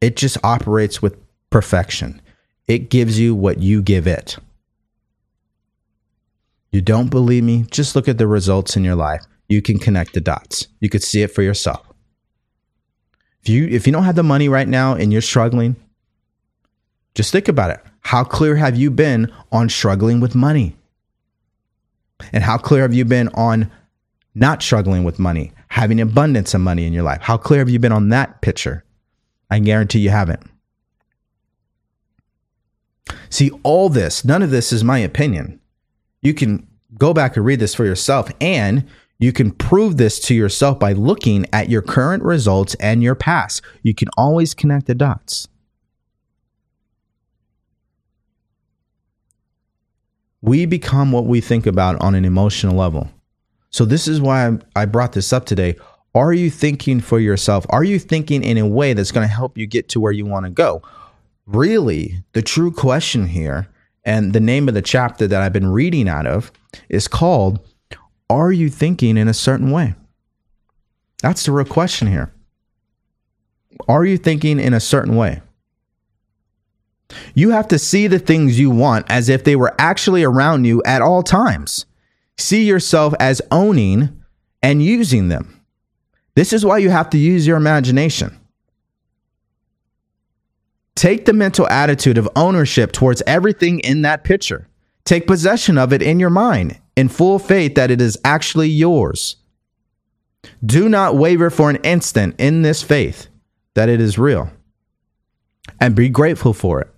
It just operates with perfection. It gives you what you give it. You don't believe me? Just look at the results in your life. You can connect the dots. You could see it for yourself. If you if you don't have the money right now and you're struggling, just think about it. How clear have you been on struggling with money? And how clear have you been on not struggling with money, having abundance of money in your life? How clear have you been on that picture? I guarantee you haven't. See, all this, none of this is my opinion. You can go back and read this for yourself, and you can prove this to yourself by looking at your current results and your past. You can always connect the dots. We become what we think about on an emotional level. So, this is why I brought this up today. Are you thinking for yourself? Are you thinking in a way that's going to help you get to where you want to go? Really, the true question here, and the name of the chapter that I've been reading out of is called Are You Thinking in a Certain Way? That's the real question here. Are you thinking in a certain way? You have to see the things you want as if they were actually around you at all times. See yourself as owning and using them. This is why you have to use your imagination. Take the mental attitude of ownership towards everything in that picture. Take possession of it in your mind in full faith that it is actually yours. Do not waver for an instant in this faith that it is real and be grateful for it.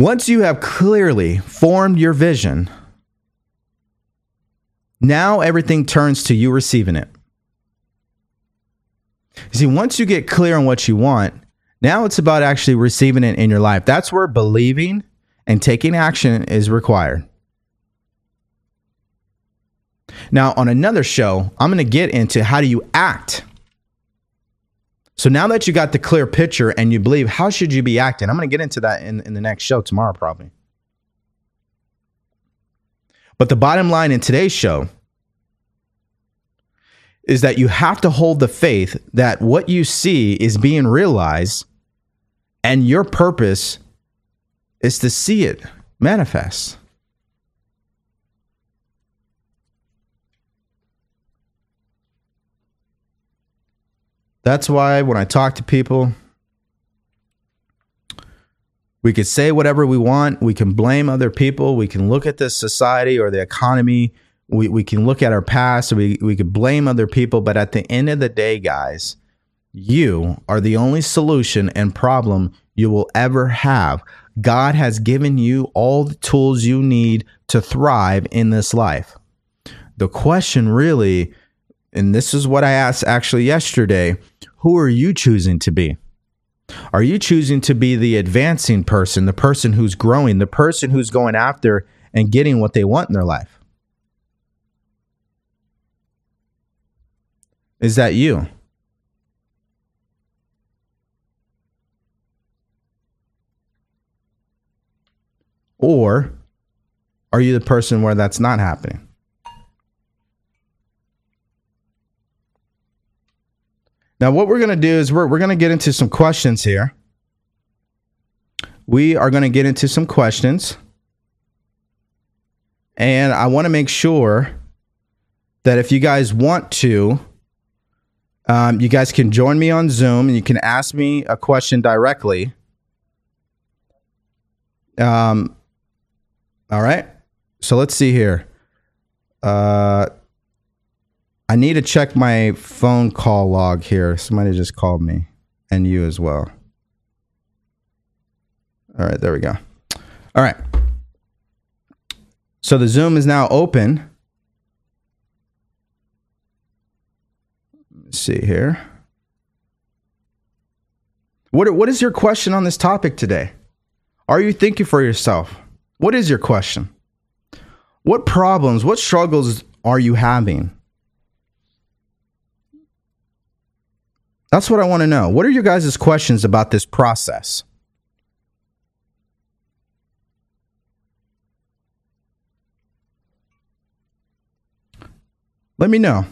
Once you have clearly formed your vision, now everything turns to you receiving it. You see, once you get clear on what you want, now it's about actually receiving it in your life. That's where believing and taking action is required. Now, on another show, I'm going to get into how do you act so now that you got the clear picture and you believe, how should you be acting? I'm going to get into that in, in the next show tomorrow, probably. But the bottom line in today's show is that you have to hold the faith that what you see is being realized and your purpose is to see it manifest. That's why when I talk to people, we could say whatever we want. We can blame other people. We can look at this society or the economy. We, we can look at our past. We, we could blame other people. But at the end of the day, guys, you are the only solution and problem you will ever have. God has given you all the tools you need to thrive in this life. The question really, and this is what I asked actually yesterday who are you choosing to be? Are you choosing to be the advancing person, the person who's growing, the person who's going after and getting what they want in their life? Is that you? Or are you the person where that's not happening? Now, what we're going to do is we're, we're going to get into some questions here. We are going to get into some questions. And I want to make sure that if you guys want to, um, you guys can join me on Zoom and you can ask me a question directly. Um, all right. So let's see here. Uh, I need to check my phone call log here. Somebody just called me, and you as well. All right, there we go. All right. So the Zoom is now open. Let's see here. What, what is your question on this topic today? Are you thinking for yourself? What is your question? What problems, what struggles are you having? That's what I want to know. What are your guys' questions about this process? Let me know.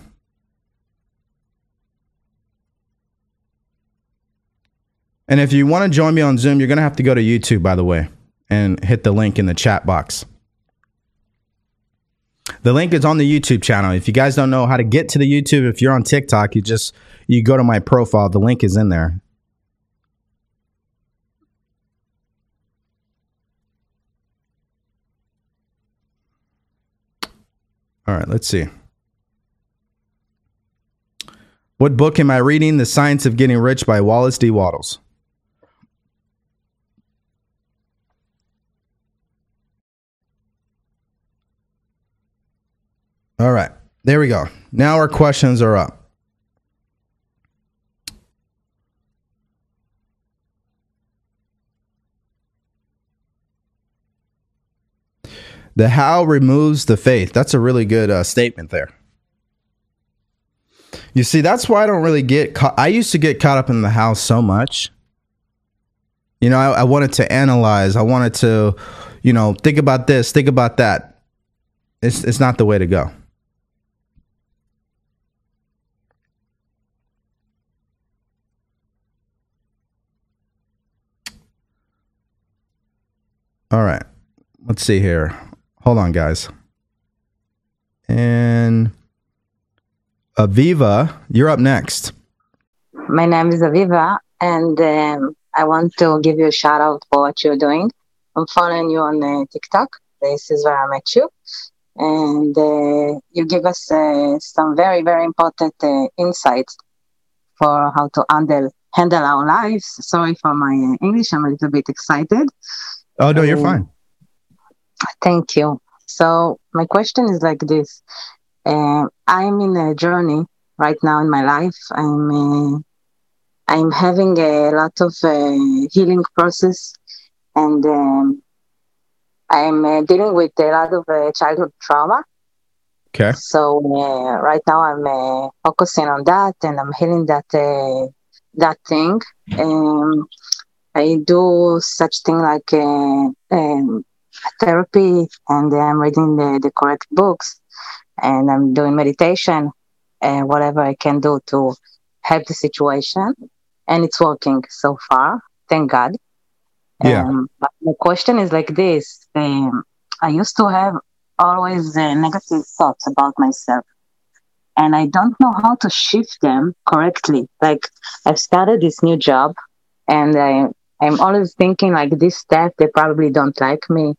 And if you want to join me on Zoom, you're going to have to go to YouTube, by the way, and hit the link in the chat box. The link is on the YouTube channel. If you guys don't know how to get to the YouTube, if you're on TikTok, you just you go to my profile. The link is in there. All right, let's see. What book am I reading? The Science of Getting Rich by Wallace D. Wattles. All right, there we go. Now our questions are up. The how removes the faith. That's a really good uh, statement there. You see, that's why I don't really get caught. I used to get caught up in the how so much. You know, I, I wanted to analyze. I wanted to, you know, think about this, think about that. It's it's not the way to go. All right. Let's see here. Hold on, guys. And Aviva, you're up next. My name is Aviva, and um, I want to give you a shout out for what you're doing. I'm following you on uh, TikTok. This is where I met you. And uh, you give us uh, some very, very important uh, insights for how to handle handle our lives. Sorry for my uh, English. I'm a little bit excited. Oh no, you're fine. Thank you. So my question is like this: uh, I'm in a journey right now in my life. I'm uh, I'm having a lot of uh, healing process, and um, I'm uh, dealing with a lot of uh, childhood trauma. Okay. So uh, right now I'm focusing on that, and I'm healing that that thing. Um, I do such thing like um, therapy and I'm reading the, the correct books and I'm doing meditation and whatever I can do to help the situation. And it's working so far. Thank God. Yeah. Um, but the question is like this: um, I used to have always uh, negative thoughts about myself, and I don't know how to shift them correctly. Like I've started this new job, and I I'm always thinking like this staff they probably don't like me,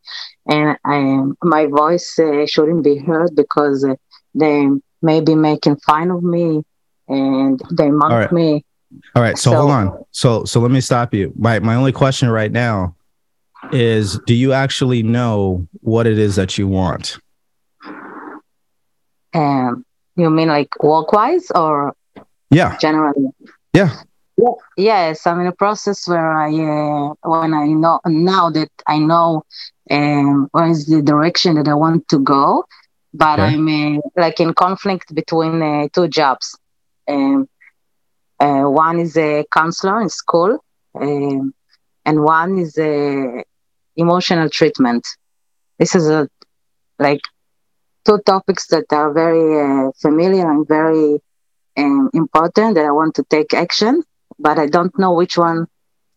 and I my voice uh, shouldn't be heard because uh, they may be making fun of me and they mock right. me. All right. So, So- hold on. So so let me stop you. My my only question right now is do you actually know what it is that you want? Um, you mean like work wise or Yeah. generally? Yeah. Yeah, yes, I'm in a process where I, uh, when I know now that I know um, where is the direction that I want to go, but Okay. I'm uh, like in conflict between uh, two jobs. Um, uh, one is a counselor in school, um, and one is a emotional treatment. This is a like two topics that are very uh, familiar and very um, important that I want to take action but I don't know which one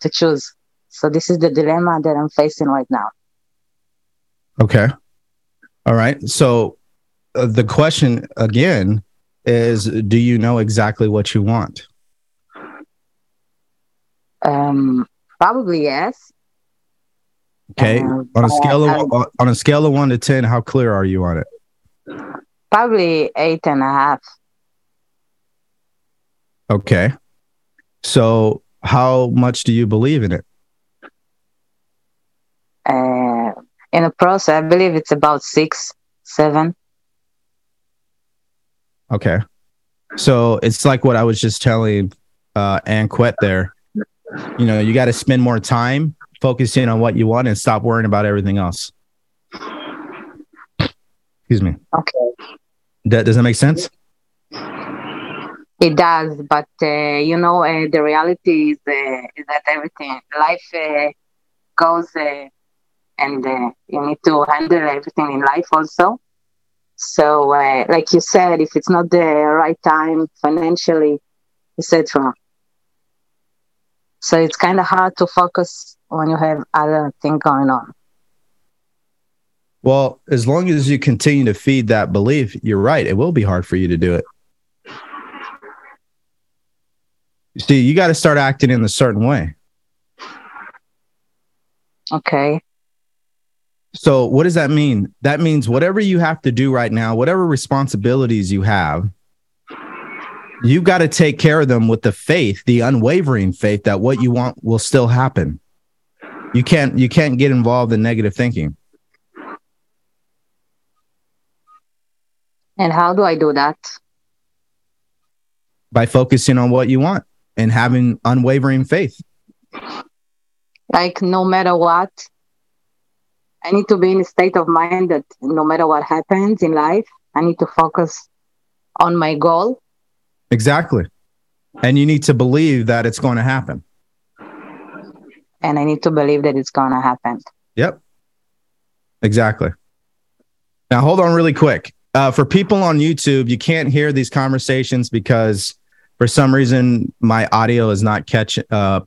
to choose. So this is the dilemma that I'm facing right now. Okay. All right. So uh, the question again is do you know exactly what you want? Um, probably yes. Okay. Um, on a scale of on a scale of 1 to 10, how clear are you on it? Probably eight and a half. Okay. So how much do you believe in it? Uh, in a process, I believe it's about six, seven. Okay. So it's like what I was just telling uh Ann Quet there. You know, you got to spend more time focusing on what you want and stop worrying about everything else. Excuse me. Okay. That does that make sense? It does, but uh, you know, uh, the reality is, uh, is that everything, life uh, goes, uh, and uh, you need to handle everything in life also. So, like you said, if it's not the right time financially, etc. So it's kind of hard to focus when you have other thing going on. Well, as long as you continue to feed that belief, you're right. It will be hard for you to do it. See, you got to start acting in a certain way. Okay. So, what does that mean? That means whatever you have to do right now, whatever responsibilities you have, you got to take care of them with the faith, the unwavering faith that what you want will still happen. You can't you can't get involved in negative thinking. And how do I do that? by focusing on what you want and having unwavering faith. Like no matter what, I need to be in a state of mind that no matter what happens in life, I need to focus on my goal. Exactly. And you need to believe that it's going to happen. and I need to believe that it's gonna happen. Yep. Exactly. Now, hold on really quick. Uh, for people on YouTube, you can't hear these conversations because for some reason my audio is not catch uh,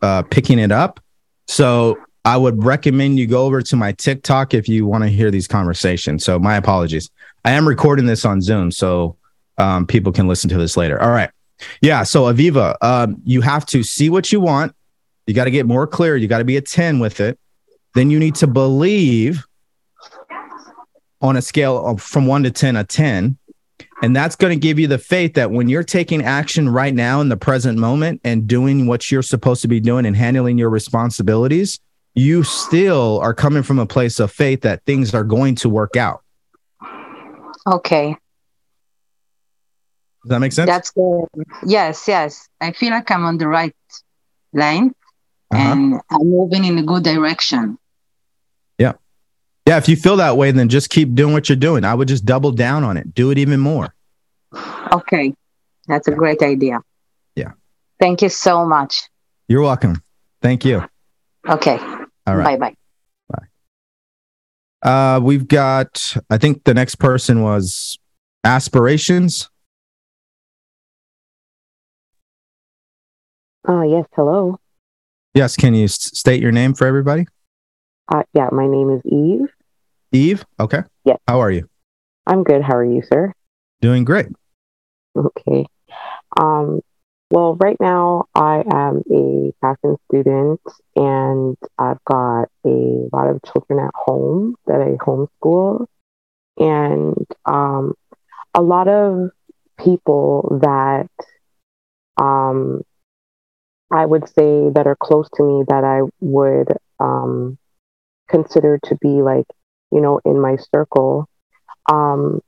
uh, picking it up. So I would recommend you go over to my TikTok if you want to hear these conversations. So my apologies. I am recording this on Zoom, so um, people can listen to this later. All right. Yeah. So Aviva, um, you have to see what you want. You got to get more clear. You got to be a 10 with it. Then you need to believe on a scale of from one to 10, a 10. And that's going to give you the faith that when you're taking action right now in the present moment and doing what you're supposed to be doing and handling your responsibilities, you still are coming from a place of faith that things are going to work out. Okay, Does that make sense? that's good. Yes, yes. I feel like I'm on the right line Uh-huh. and I'm moving in a good direction. Yeah. If you feel that way, then just keep doing what you're doing. I would just double down on it, do it even more. Okay, that's a great idea. Yeah. Thank you so much. You're welcome. Thank you. Okay. All right. Bye bye. Bye. Uh, we've got, I think the next person was aspirations. Oh, yes. Hello. Yes. Can you s- state your name for everybody? Uh, yeah, my name is Eve. Eve. Okay. Yeah. How are you? I'm good. How are you, sir? Doing great. Okay. Um, well, right now I am a fashion student and I've got a lot of children at home that I homeschool. And um, a lot of people that um, I would say that are close to me that I would um, consider to be like, you know, in my circle. Um,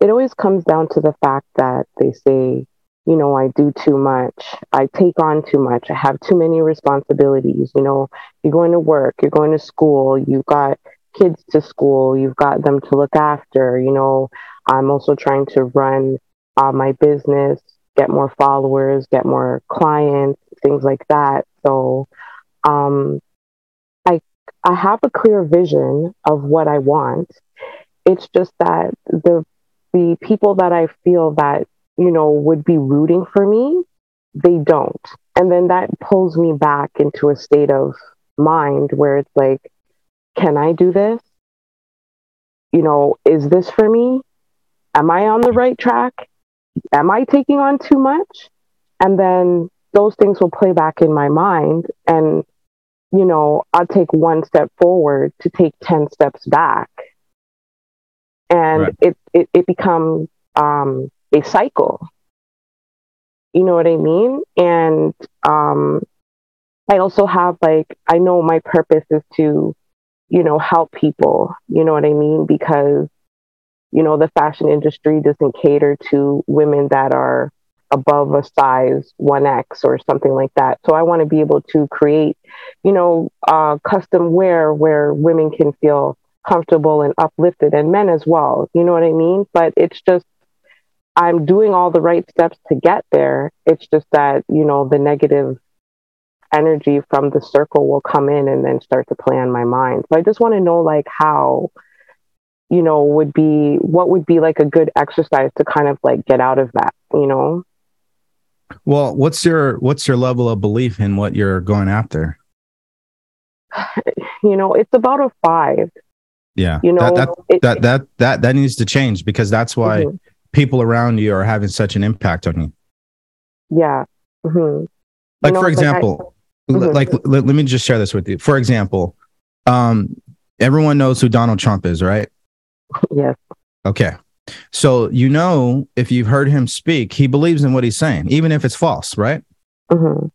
it always comes down to the fact that they say, you know, I do too much. I take on too much. I have too many responsibilities. You know, you're going to work, you're going to school, you've got kids to school, you've got them to look after. You know, I'm also trying to run uh, my business, get more followers, get more clients, things like that. So, um, I have a clear vision of what I want. It's just that the the people that I feel that you know would be rooting for me, they don't, and then that pulls me back into a state of mind where it's like, can I do this? You know, is this for me? Am I on the right track? Am I taking on too much? And then those things will play back in my mind and you know i'll take one step forward to take 10 steps back. And Right. it, it it becomes um a cycle. You know what i mean? And um i also have like i know my purpose is to you know help people. You know what i mean? Because you know the fashion industry doesn't cater to women that are above a size 1x or something like that. So i want to be able to create you know uh, custom wear where women can feel comfortable and uplifted and men as well you know what i mean? But it's just i'm doing all the right steps to get there. It's just that you know the negative energy from the circle will come in and then start to play on my mind. So i just want to know like how you know would be what would be like a good exercise to kind of like get out of that you know? Well, what's your what's your level of belief in what you're going after? you know it's about a five Yeah. you know that that it- that that that, that needs to change because that's why Mhm. people around you are having such an impact on you. yeah hmm Like know, for like I- example, Mhm. like l- let me just share this with you. For example, um, everyone knows who Donald Trump is, right? yes Okay. So you know if you've heard him speak, he believes in what he's saying, even if it's false, right? hmm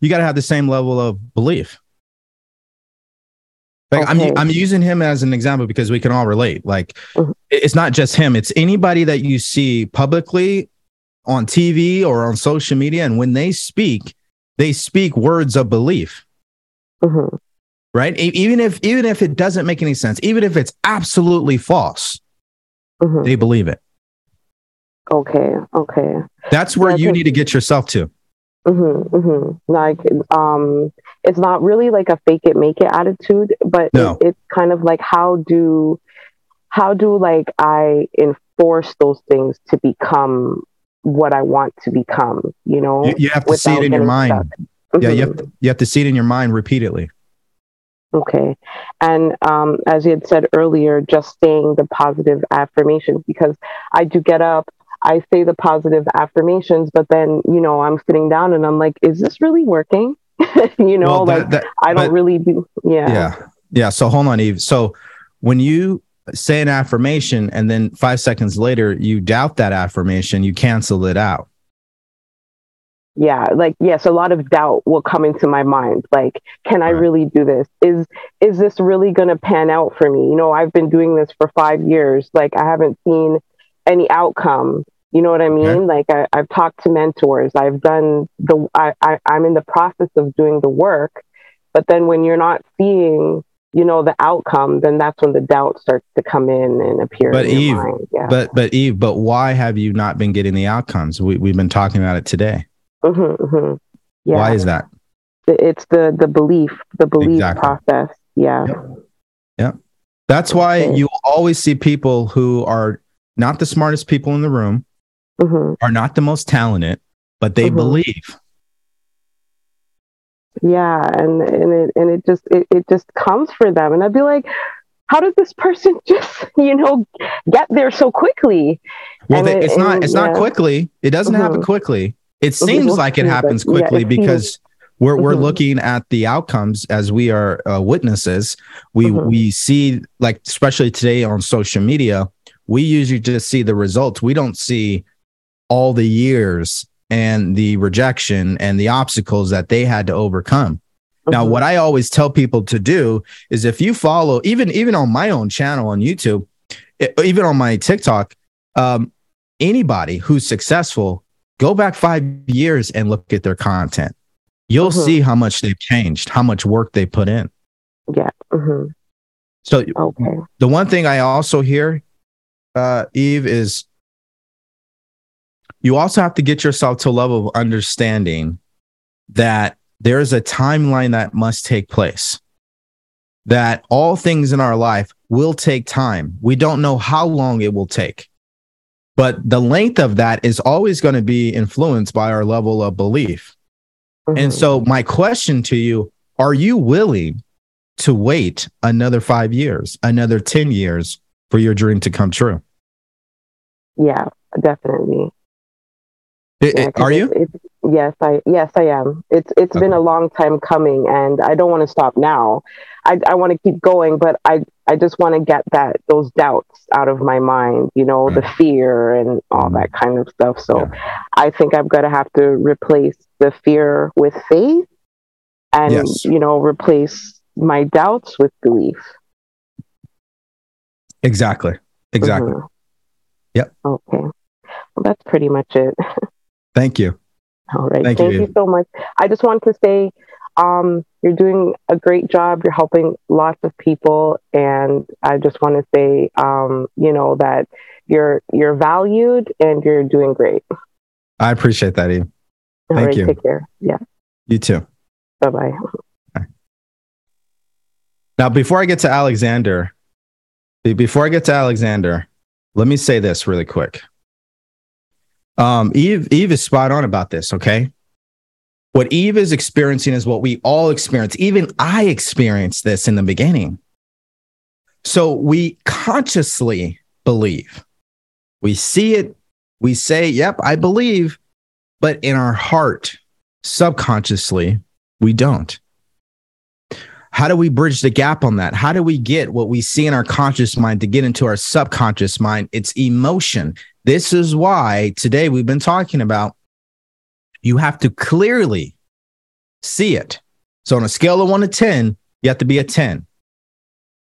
You got to have the same level of belief. Like Okay. I'm I'm using him as an example because we can all relate. Like Mhm. it's not just him, it's anybody that you see publicly on TV or on social media and when they speak, they speak words of belief. hmm right even if even if it doesn't make any sense even if it's absolutely false hmm they believe it okay okay that's where you you 'cause- need to get yourself to hmm hmm Like, um, it's not really like a fake it, make it attitude, but No. it, it's kind of like how do, how do like I enforce those things to become what I want to become? You know, you, you have to see it in your mind yeah you Mhm. have, to, you have to see it in your mind repeatedly Okay. And um, as you had said earlier, just saying the positive affirmations, because I do get up, I say the positive affirmations, but then, you know, I'm sitting down and I'm like, is this really working? you know, Well, that- like that- I don't but- really do. Yeah. yeah. Yeah so hold on eve. So when you say an affirmation and then five seconds later you doubt that affirmation you cancel it out. Yeah like yes a lot of doubt will come into my mind. Like can i really do this? Is is this really going to pan out for me? You know i've been doing this for five years. Like i haven't seen any outcome you know what i mean? Okay. like I, i've talked to mentors. I've done the I, I i'm in the process of doing the work but then when you're not seeing you know the outcome then that's when the doubt starts to come in and appear But Eve, yeah. but but eve but why have you not been getting the outcomes? We, we've been talking about it today. Hmm hmm yeah. Why is that? It's the the belief the belief Exactly. process. Yeah. Yeah. That's why Okay. you always see people who are not the smartest people in the room, hmm are not the most talented, but they Mhm. believe. Yeah, and and it and it just it, it just comes for them, and I'd be like, how did this person just you know get there so quickly? Well, they, it's not it's yeah. not quickly. It doesn't mm-hmm. happen quickly. It seems like it happens quickly yeah, because we're we're mm-hmm. looking at the outcomes as we are uh, witnesses. We mm-hmm. we see like especially today on social media, we usually just see the results. We don't see all the years and the rejection and the obstacles that they had to overcome. Mm-hmm. Now, what I always tell people to do is if you follow, even even on my own channel on YouTube, even on my TikTok, um, anybody who's successful, go back five years and look at their content you'll mm-hmm. see how much they've changed, how much work they put in. Yeah. Mm-hmm. So okay. the one thing I also hear, uh, Eve, is you also have to get yourself to a level of understanding that there's a timeline that must take place. That all things in our life will take time. We don't know how long it will take. But the length of that is always going to be influenced by our level of belief. Mm-hmm. And so, my question to you are you willing to wait another five years, another 10 years for your dream to come true? Yeah, definitely. It, yeah, are you? Yes, I yes I am. It's it's okay. been a long time coming, and I don't want to stop now. I I want to keep going, but I I just want to get that those doubts out of my mind. You know, right. the fear and all mm-hmm. that kind of stuff. So, yeah. I think I'm gonna have to replace the fear with faith and yes. you know replace my doubts with belief exactly exactly mm-hmm. yep okay well that's pretty much it thank you all right thank, thank you, you so much i just want to say um, you're doing a great job you're helping lots of people and i just want to say um, you know that you're you're valued and you're doing great i appreciate that Eve. Thank right, you. Take care. Yeah. You too. Bye bye. Now, before I get to Alexander, before I get to Alexander, let me say this really quick. Um, Eve, Eve is spot on about this. Okay. What Eve is experiencing is what we all experience. Even I experienced this in the beginning. So we consciously believe. We see it. We say, yep, I believe. But in our heart, subconsciously, we don't. How do we bridge the gap on that? How do we get what we see in our conscious mind to get into our subconscious mind? It's emotion. This is why today we've been talking about you have to clearly see it. So, on a scale of one to 10, you have to be a 10.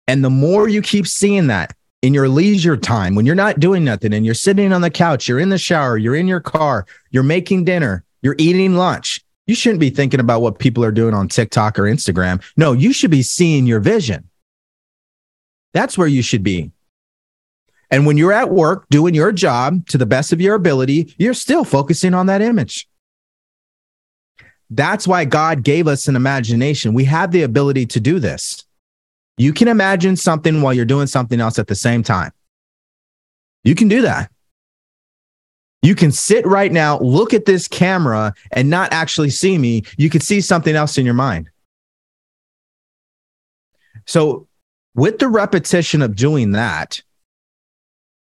And the more you keep seeing that, in your leisure time when you're not doing nothing and you're sitting on the couch, you're in the shower, you're in your car, you're making dinner, you're eating lunch. You shouldn't be thinking about what people are doing on TikTok or Instagram. No, you should be seeing your vision. That's where you should be. And when you're at work doing your job to the best of your ability, you're still focusing on that image. That's why God gave us an imagination. We have the ability to do this. You can imagine something while you're doing something else at the same time. You can do that. You can sit right now, look at this camera, and not actually see me. You could see something else in your mind. So, with the repetition of doing that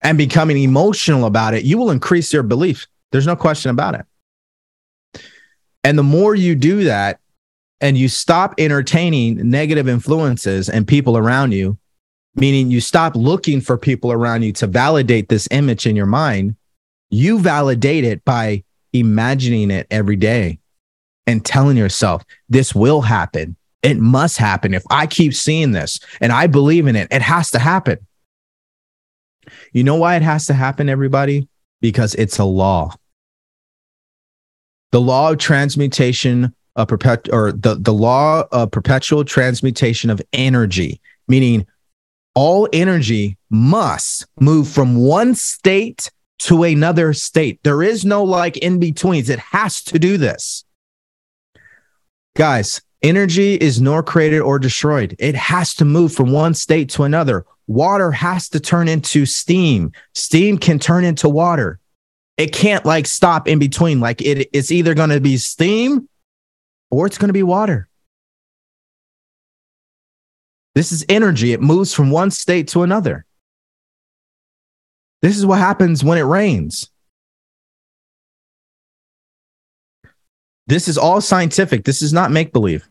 and becoming emotional about it, you will increase your belief. There's no question about it. And the more you do that, and you stop entertaining negative influences and people around you, meaning you stop looking for people around you to validate this image in your mind, you validate it by imagining it every day and telling yourself, this will happen. It must happen. If I keep seeing this and I believe in it, it has to happen. You know why it has to happen, everybody? Because it's a law. The law of transmutation a perpet or the, the law of perpetual transmutation of energy, meaning all energy must move from one state to another state. There is no like in betweens. It has to do this. Guys, energy is nor created or destroyed. It has to move from one state to another. Water has to turn into steam. Steam can turn into water. It can't like stop in between. Like it, it's either going to be steam or it's going to be water. This is energy. It moves from one state to another. This is what happens when it rains. This is all scientific. This is not make believe.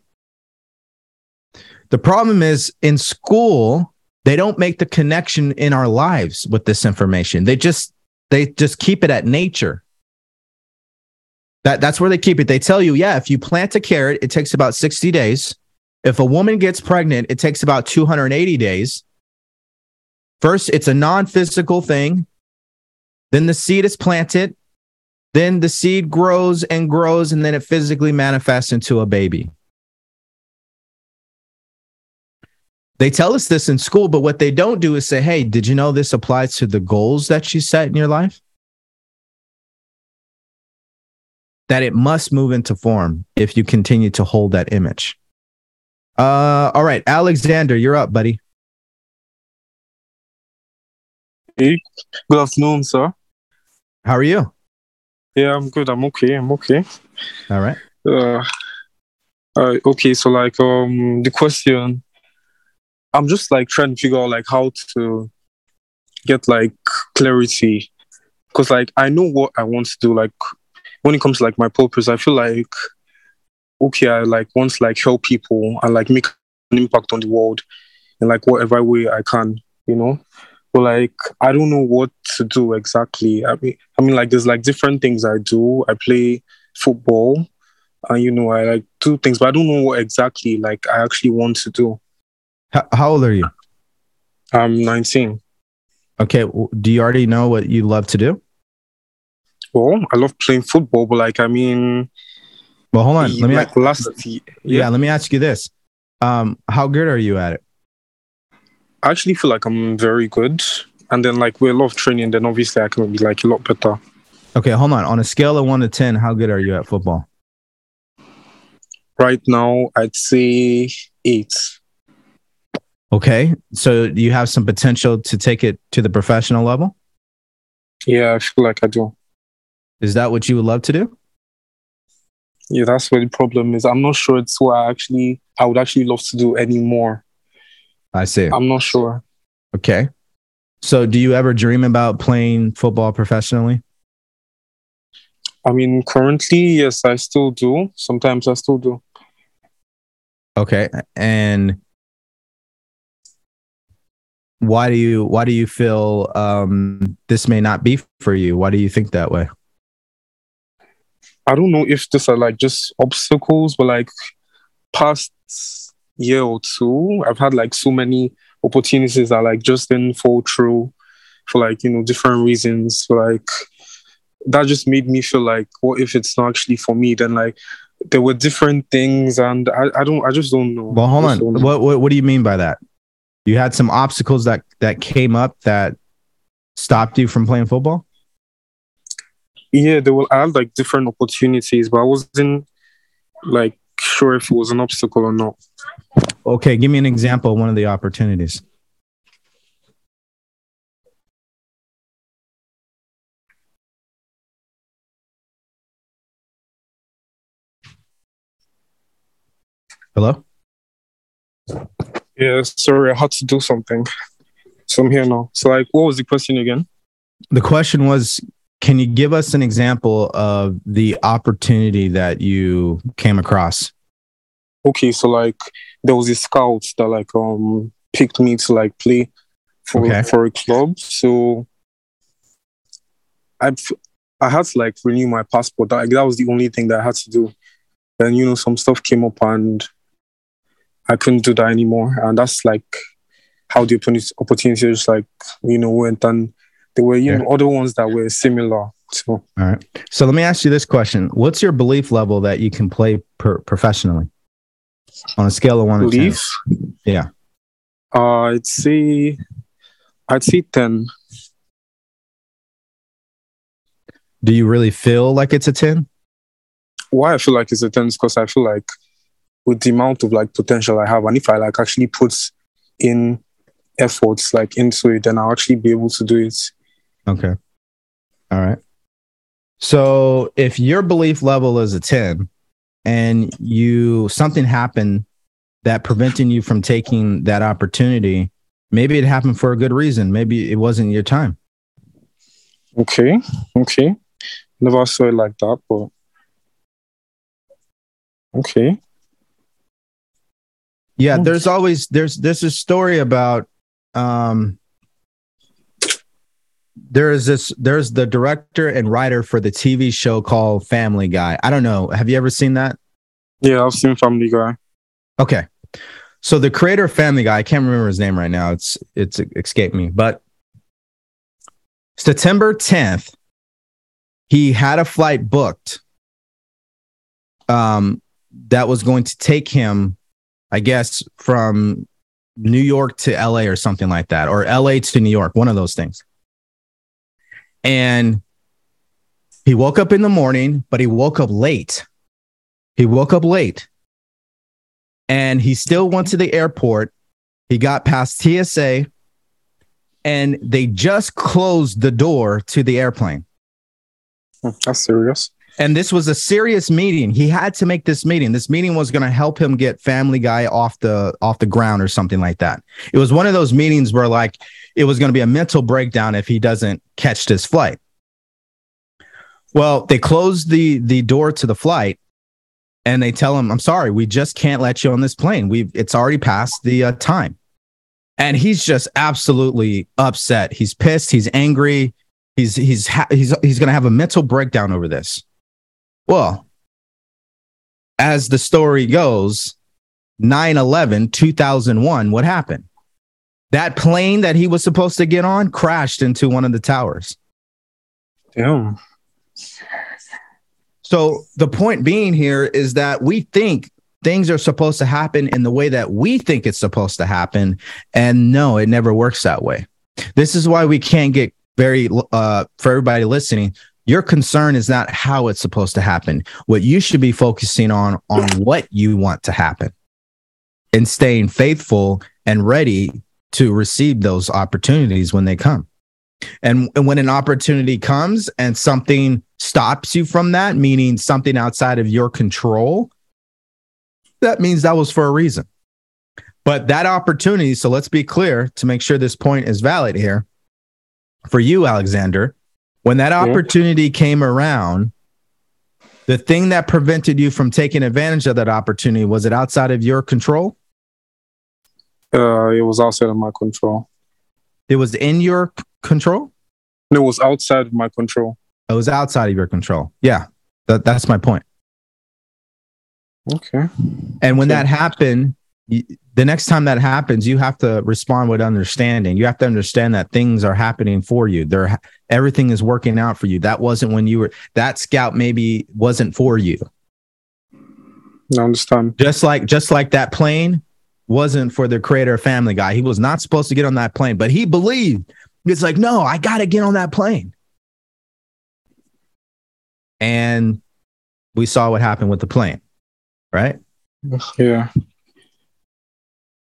The problem is in school, they don't make the connection in our lives with this information. They just they just keep it at nature. That that's where they keep it. They tell you, yeah, if you plant a carrot, it takes about 60 days. If a woman gets pregnant, it takes about 280 days. First, it's a non-physical thing. Then the seed is planted. Then the seed grows and grows, and then it physically manifests into a baby. They tell us this in school, but what they don't do is say, hey, did you know this applies to the goals that you set in your life? That it must move into form if you continue to hold that image. Uh, all right, Alexander, you're up, buddy. Hey, good afternoon, sir. How are you? Yeah, I'm good. I'm okay. I'm okay. All right. Uh, uh, okay, so like um the question I'm just like trying to figure out like how to get like clarity because like I know what I want to do. Like when it comes to like my purpose, I feel like okay, I like want to like help people and like make an impact on the world in like whatever way I can, you know. But like I don't know what to do exactly. I mean, I mean like there's like different things I do. I play football, and you know I like do things, but I don't know what exactly like I actually want to do. How, how old are you? I'm 19. Okay. Do you already know what you love to do? Well, I love playing football, but like, I mean, well, hold on. Let me like last. Yeah. yeah. Let me ask you this. Um, how good are you at it? I actually feel like I'm very good. And then like with a lot of training, then obviously I can be like a lot better. Okay, hold on. On a scale of one to ten, how good are you at football? Right now, I'd say eight. Okay. So you have some potential to take it to the professional level? Yeah, I feel like I do. Is that what you would love to do? Yeah, that's where the problem is. I'm not sure it's what I actually I would actually love to do anymore. I see. I'm not sure. Okay. So do you ever dream about playing football professionally? I mean, currently, yes, I still do. Sometimes I still do. Okay. And why do you why do you feel um, this may not be for you? Why do you think that way? I don't know if these are like just obstacles, but like past year or two, I've had like so many opportunities that like just didn't fall through for like you know different reasons. like that just made me feel like, what if it's not actually for me? Then like there were different things, and I, I don't I just don't know. Well, hold on. What, what what do you mean by that? You had some obstacles that that came up that stopped you from playing football? Yeah, there were I had like different opportunities, but I wasn't like sure if it was an obstacle or not. Okay, give me an example of one of the opportunities. Hello? Yeah, sorry, I had to do something. So I'm here now. So, like, what was the question again? The question was Can you give us an example of the opportunity that you came across? Okay, so like there was a scout that like um picked me to like play for okay. for a club. So I I had to like renew my passport. That, like, that was the only thing that I had to do. Then you know some stuff came up and I couldn't do that anymore. And that's like how the opportunities like, you know, went and there were, you yeah. know, other ones that were similar. So, all right. So let me ask you this question. What's your belief level that you can play per- professionally on a scale of one belief? to 10? Yeah. Uh, I'd say, I'd say 10. Do you really feel like it's a 10? Why I feel like it's a 10 is because I feel like with the amount of like potential I have, and if I like actually put in efforts like into it, then I'll actually be able to do it. Okay. All right. So if your belief level is a 10 and you something happened that preventing you from taking that opportunity, maybe it happened for a good reason. Maybe it wasn't your time. Okay. Okay. Never saw it like that, but okay. Yeah, there's always there's there's a story about um there is this there's the director and writer for the TV show called Family Guy. I don't know. Have you ever seen that? Yeah, I've seen Family Guy. Okay. So the creator of Family Guy, I can't remember his name right now. It's it's escaped me, but September 10th, he had a flight booked um that was going to take him, I guess, from New York to LA or something like that, or LA to New York, one of those things. And he woke up in the morning, but he woke up late. He woke up late and he still went to the airport. He got past TSA and they just closed the door to the airplane. Hmm, That's serious. And this was a serious meeting. He had to make this meeting. This meeting was going to help him get Family Guy off the off the ground or something like that. It was one of those meetings where like it was going to be a mental breakdown if he doesn't catch this flight. Well, they closed the the door to the flight and they tell him, "I'm sorry, we just can't let you on this plane. We've it's already past the uh, time." And he's just absolutely upset. He's pissed, he's angry. He's he's ha- he's he's going to have a mental breakdown over this. Well, as the story goes, 9 11, 2001, what happened? That plane that he was supposed to get on crashed into one of the towers. Damn. So the point being here is that we think things are supposed to happen in the way that we think it's supposed to happen. And no, it never works that way. This is why we can't get very, uh, for everybody listening, your concern is not how it's supposed to happen. What you should be focusing on, on what you want to happen and staying faithful and ready to receive those opportunities when they come. And, and when an opportunity comes and something stops you from that, meaning something outside of your control, that means that was for a reason. But that opportunity, so let's be clear to make sure this point is valid here. For you, Alexander, when that Yeah. opportunity came around, the thing that prevented you from taking advantage of that opportunity was it outside of your control? Uh, it was outside of my control. It was in your c- control? No, it was outside of my control. It was outside of your control. Yeah, that, that's my point. Okay. And when Okay. that happened, y- the next time that happens, you have to respond with understanding. You have to understand that things are happening for you. They're everything is working out for you. That wasn't when you were that scout maybe wasn't for you. I understand. Just like just like that plane wasn't for the creator of Family Guy. He was not supposed to get on that plane, but he believed. It's like, no, I got to get on that plane. And we saw what happened with the plane, right? Yeah.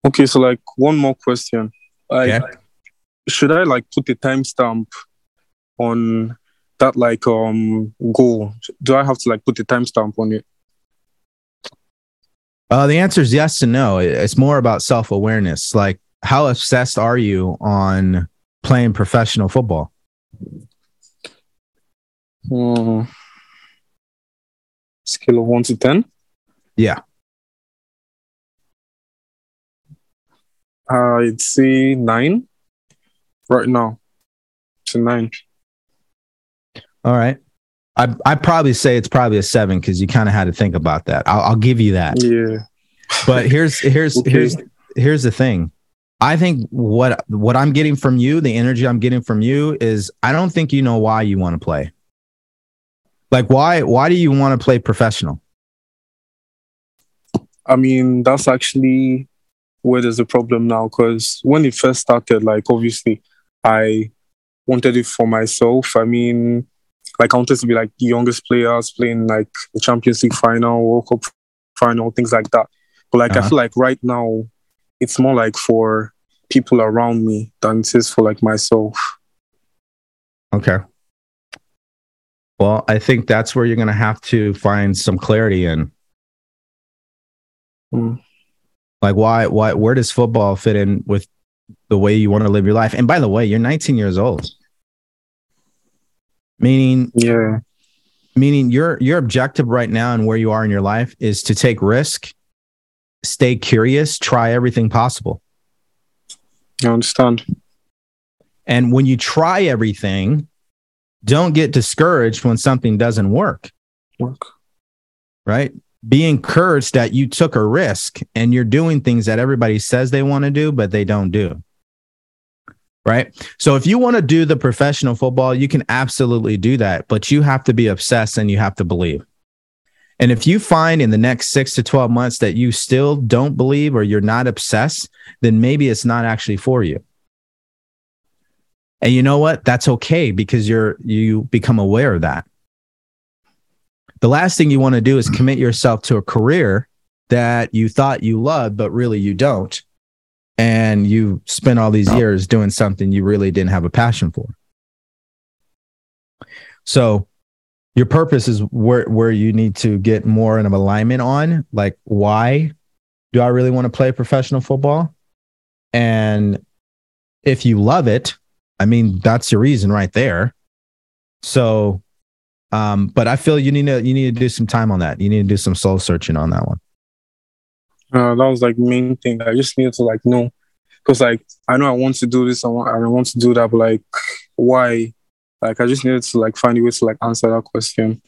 Okay, so like one more question. Like, Yeah. should I like put a timestamp on that like um goal? Do I have to like put a timestamp on it? Uh, the answer is yes and no. It's more about self awareness. Like, how obsessed are you on playing professional football? Hmm. Scale of one to ten. Yeah. Uh, I'd say nine. Right now, it's a nine. All right. I I'd probably say it's probably a seven because you kind of had to think about that. I'll, I'll give you that. Yeah. But here's here's Okay. here's here's the thing. I think what what I'm getting from you, the energy I'm getting from you, is I don't think you know why you want to play. Like why why do you want to play professional? I mean, that's actually where there's a problem now. Because when it first started, like obviously, I wanted it for myself. I mean, like I wanted to be like the youngest players playing like the Champions League final, World Cup final, things like that. But like I Uh-huh. feel like right now, it's more like for people around me than it is for like myself. Okay. Well, I think that's where you're going to have to find some clarity in. Mm. Like why why where does football fit in with the way you want to live your life? And by the way, you're 19 years old. Meaning Yeah. meaning your your objective right now and where you are in your life is to take risk, stay curious, try everything possible. I understand. And when you try everything, don't get discouraged when something doesn't work, Work. right? Be encouraged that you took a risk and you're doing things that everybody says they want to do, but they don't do. Right. So if you want to do the professional football, you can absolutely do that, but you have to be obsessed and you have to believe. And if you find in the next six to 12 months that you still don't believe or you're not obsessed, then maybe it's not actually for you. And you know what? That's okay because you're you become aware of that. The last thing you want to do is commit yourself to a career that you thought you loved, but really you don't. And you spent all these years doing something you really didn't have a passion for. So your purpose is where, where you need to get more in of alignment on. Like, why do I really want to play professional football? And if you love it, I mean, that's your reason right there. So, um, but I feel you need to you need to do some time on that. You need to do some soul searching on that one. Uh, that was like main thing. I just needed to like know, because like I know I want to do this, I want, I want to do that, but like why? Like I just needed to like find a way to like answer that question.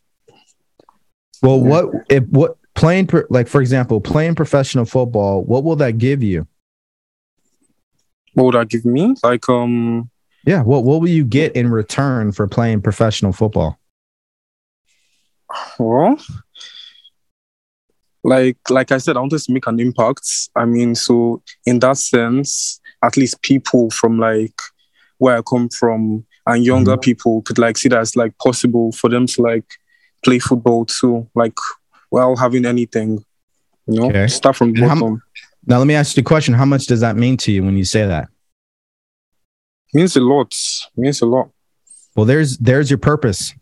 Well, what if what playing like for example, playing professional football, what will that give you? What would that give me? Like um, Yeah, what what will you get in return for playing professional football? Well, like like I said, I wanted to make an impact. I mean, so in that sense, at least people from like where I come from and younger mm-hmm. people could like see that it's like possible for them to like play football too, like while having anything. You know, Okay. start from the And how bottom. Now let me ask you a question. How much does that mean to you when you say that? means a lot. means a lot. Well, there's there's your purpose.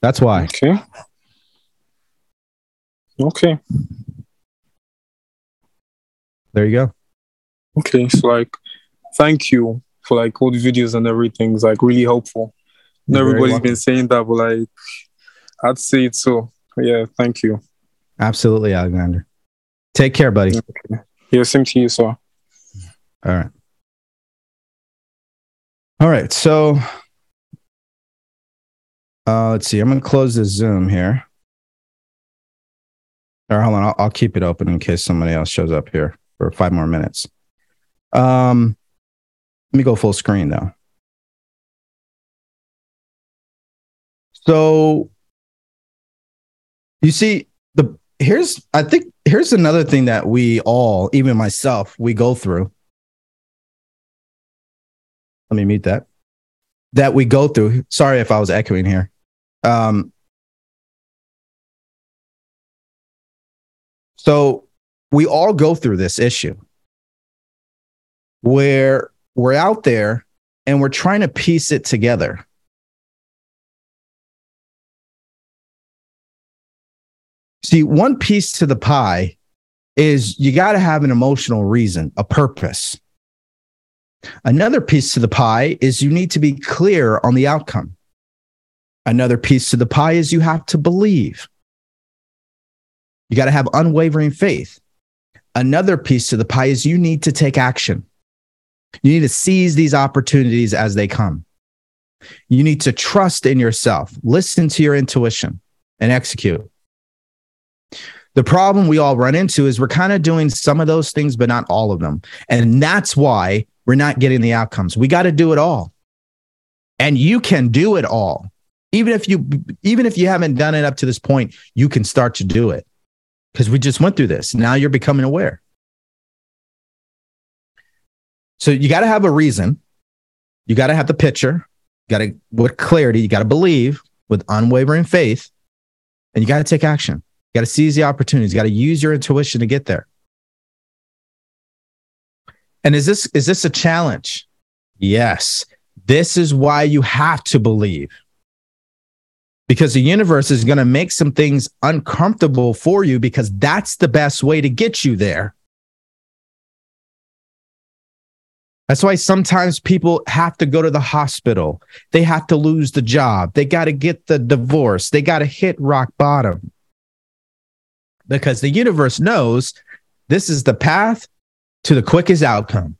That's why. Okay. Okay. There you go. Okay. So like, thank you for like all the videos and everything. It's like really helpful. Everybody's been saying that, but like, I'd say it so. Yeah. Thank you. Absolutely, Alexander. Take care, buddy. Okay. Yeah. Same to you, sir. All right. All right. So uh, let's see. I'm going to close this Zoom here. Or hold on. I'll, I'll keep it open in case somebody else shows up here for five more minutes. Um, let me go full screen though. So you see, the here's I think here's another thing that we all, even myself, we go through. Let me mute that. That we go through. Sorry if I was echoing here. Um, so we all go through this issue where we're out there and we're trying to piece it together. See, one piece to the pie is you got to have an emotional reason, a purpose. Another piece to the pie is you need to be clear on the outcome. Another piece to the pie is you have to believe. You got to have unwavering faith. Another piece to the pie is you need to take action. You need to seize these opportunities as they come. You need to trust in yourself, listen to your intuition, and execute. The problem we all run into is we're kind of doing some of those things, but not all of them. And that's why we're not getting the outcomes. We got to do it all. And you can do it all. Even if you even if you haven't done it up to this point, you can start to do it. Because we just went through this. Now you're becoming aware. So you got to have a reason. You got to have the picture. You got to with clarity, you got to believe with unwavering faith, and you got to take action. You got to seize the opportunities. You got to use your intuition to get there. And is this is this a challenge? Yes. This is why you have to believe. Because the universe is going to make some things uncomfortable for you because that's the best way to get you there. That's why sometimes people have to go to the hospital. They have to lose the job. They got to get the divorce. They got to hit rock bottom. Because the universe knows this is the path to the quickest outcome.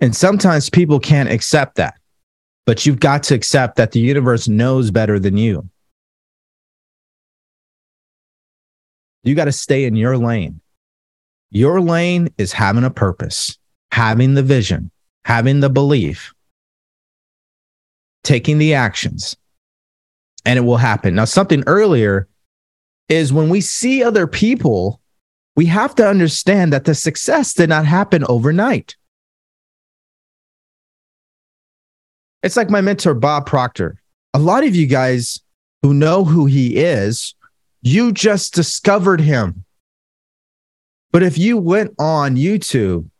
And sometimes people can't accept that, but you've got to accept that the universe knows better than you. You got to stay in your lane. Your lane is having a purpose, having the vision, having the belief, taking the actions, and it will happen. Now, something earlier is when we see other people, we have to understand that the success did not happen overnight. It's like my mentor, Bob Proctor. A lot of you guys who know who he is, you just discovered him. But if you went on YouTube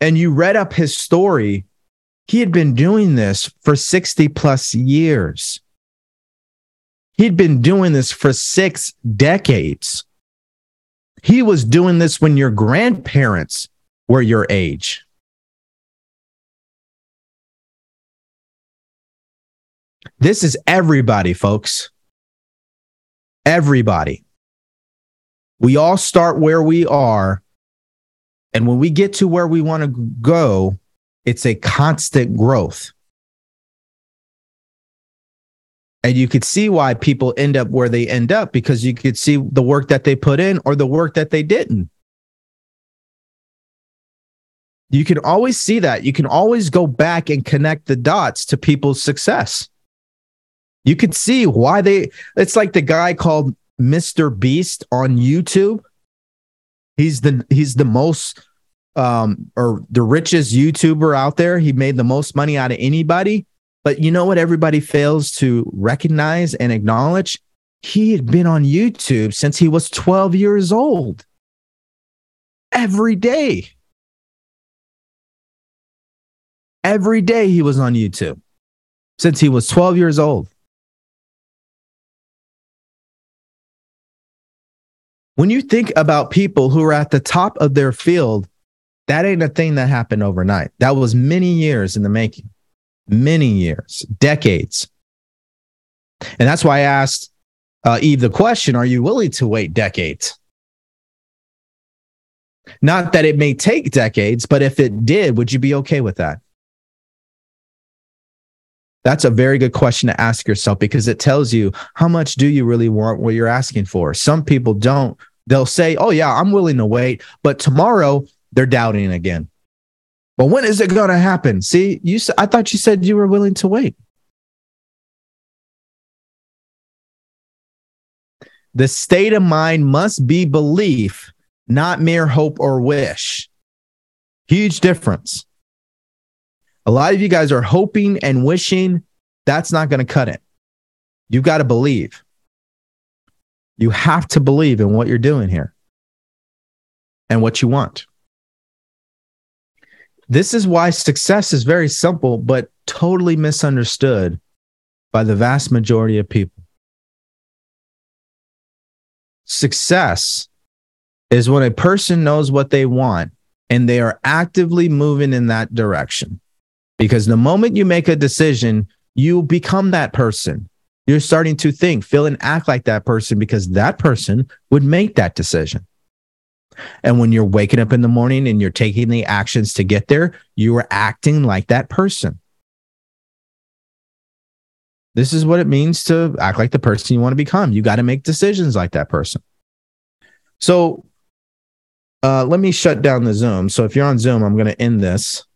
and you read up his story, he had been doing this for 60 plus years. He'd been doing this for six decades. He was doing this when your grandparents were your age. This is everybody, folks. Everybody. We all start where we are. And when we get to where we want to go, it's a constant growth. And you could see why people end up where they end up because you could see the work that they put in or the work that they didn't. You can always see that. You can always go back and connect the dots to people's success. You could see why they, it's like the guy called Mr. Beast on YouTube. He's the he's the most um or the richest YouTuber out there. He made the most money out of anybody. But you know what everybody fails to recognize and acknowledge? He had been on YouTube since he was 12 years old. Every day. Every day he was on YouTube since he was 12 years old. When you think about people who are at the top of their field, that ain't a thing that happened overnight. That was many years in the making, many years, decades. And that's why I asked uh, Eve the question Are you willing to wait decades? Not that it may take decades, but if it did, would you be okay with that? That's a very good question to ask yourself because it tells you how much do you really want what you're asking for. Some people don't. They'll say, "Oh yeah, I'm willing to wait," but tomorrow they're doubting again. But when is it going to happen? See, you I thought you said you were willing to wait. The state of mind must be belief, not mere hope or wish. Huge difference. A lot of you guys are hoping and wishing. That's not going to cut it. You've got to believe. You have to believe in what you're doing here and what you want. This is why success is very simple, but totally misunderstood by the vast majority of people. Success is when a person knows what they want and they are actively moving in that direction. Because the moment you make a decision, you become that person. You're starting to think, feel, and act like that person because that person would make that decision. And when you're waking up in the morning and you're taking the actions to get there, you are acting like that person. This is what it means to act like the person you want to become. You got to make decisions like that person. So uh, let me shut down the Zoom. So if you're on Zoom, I'm going to end this.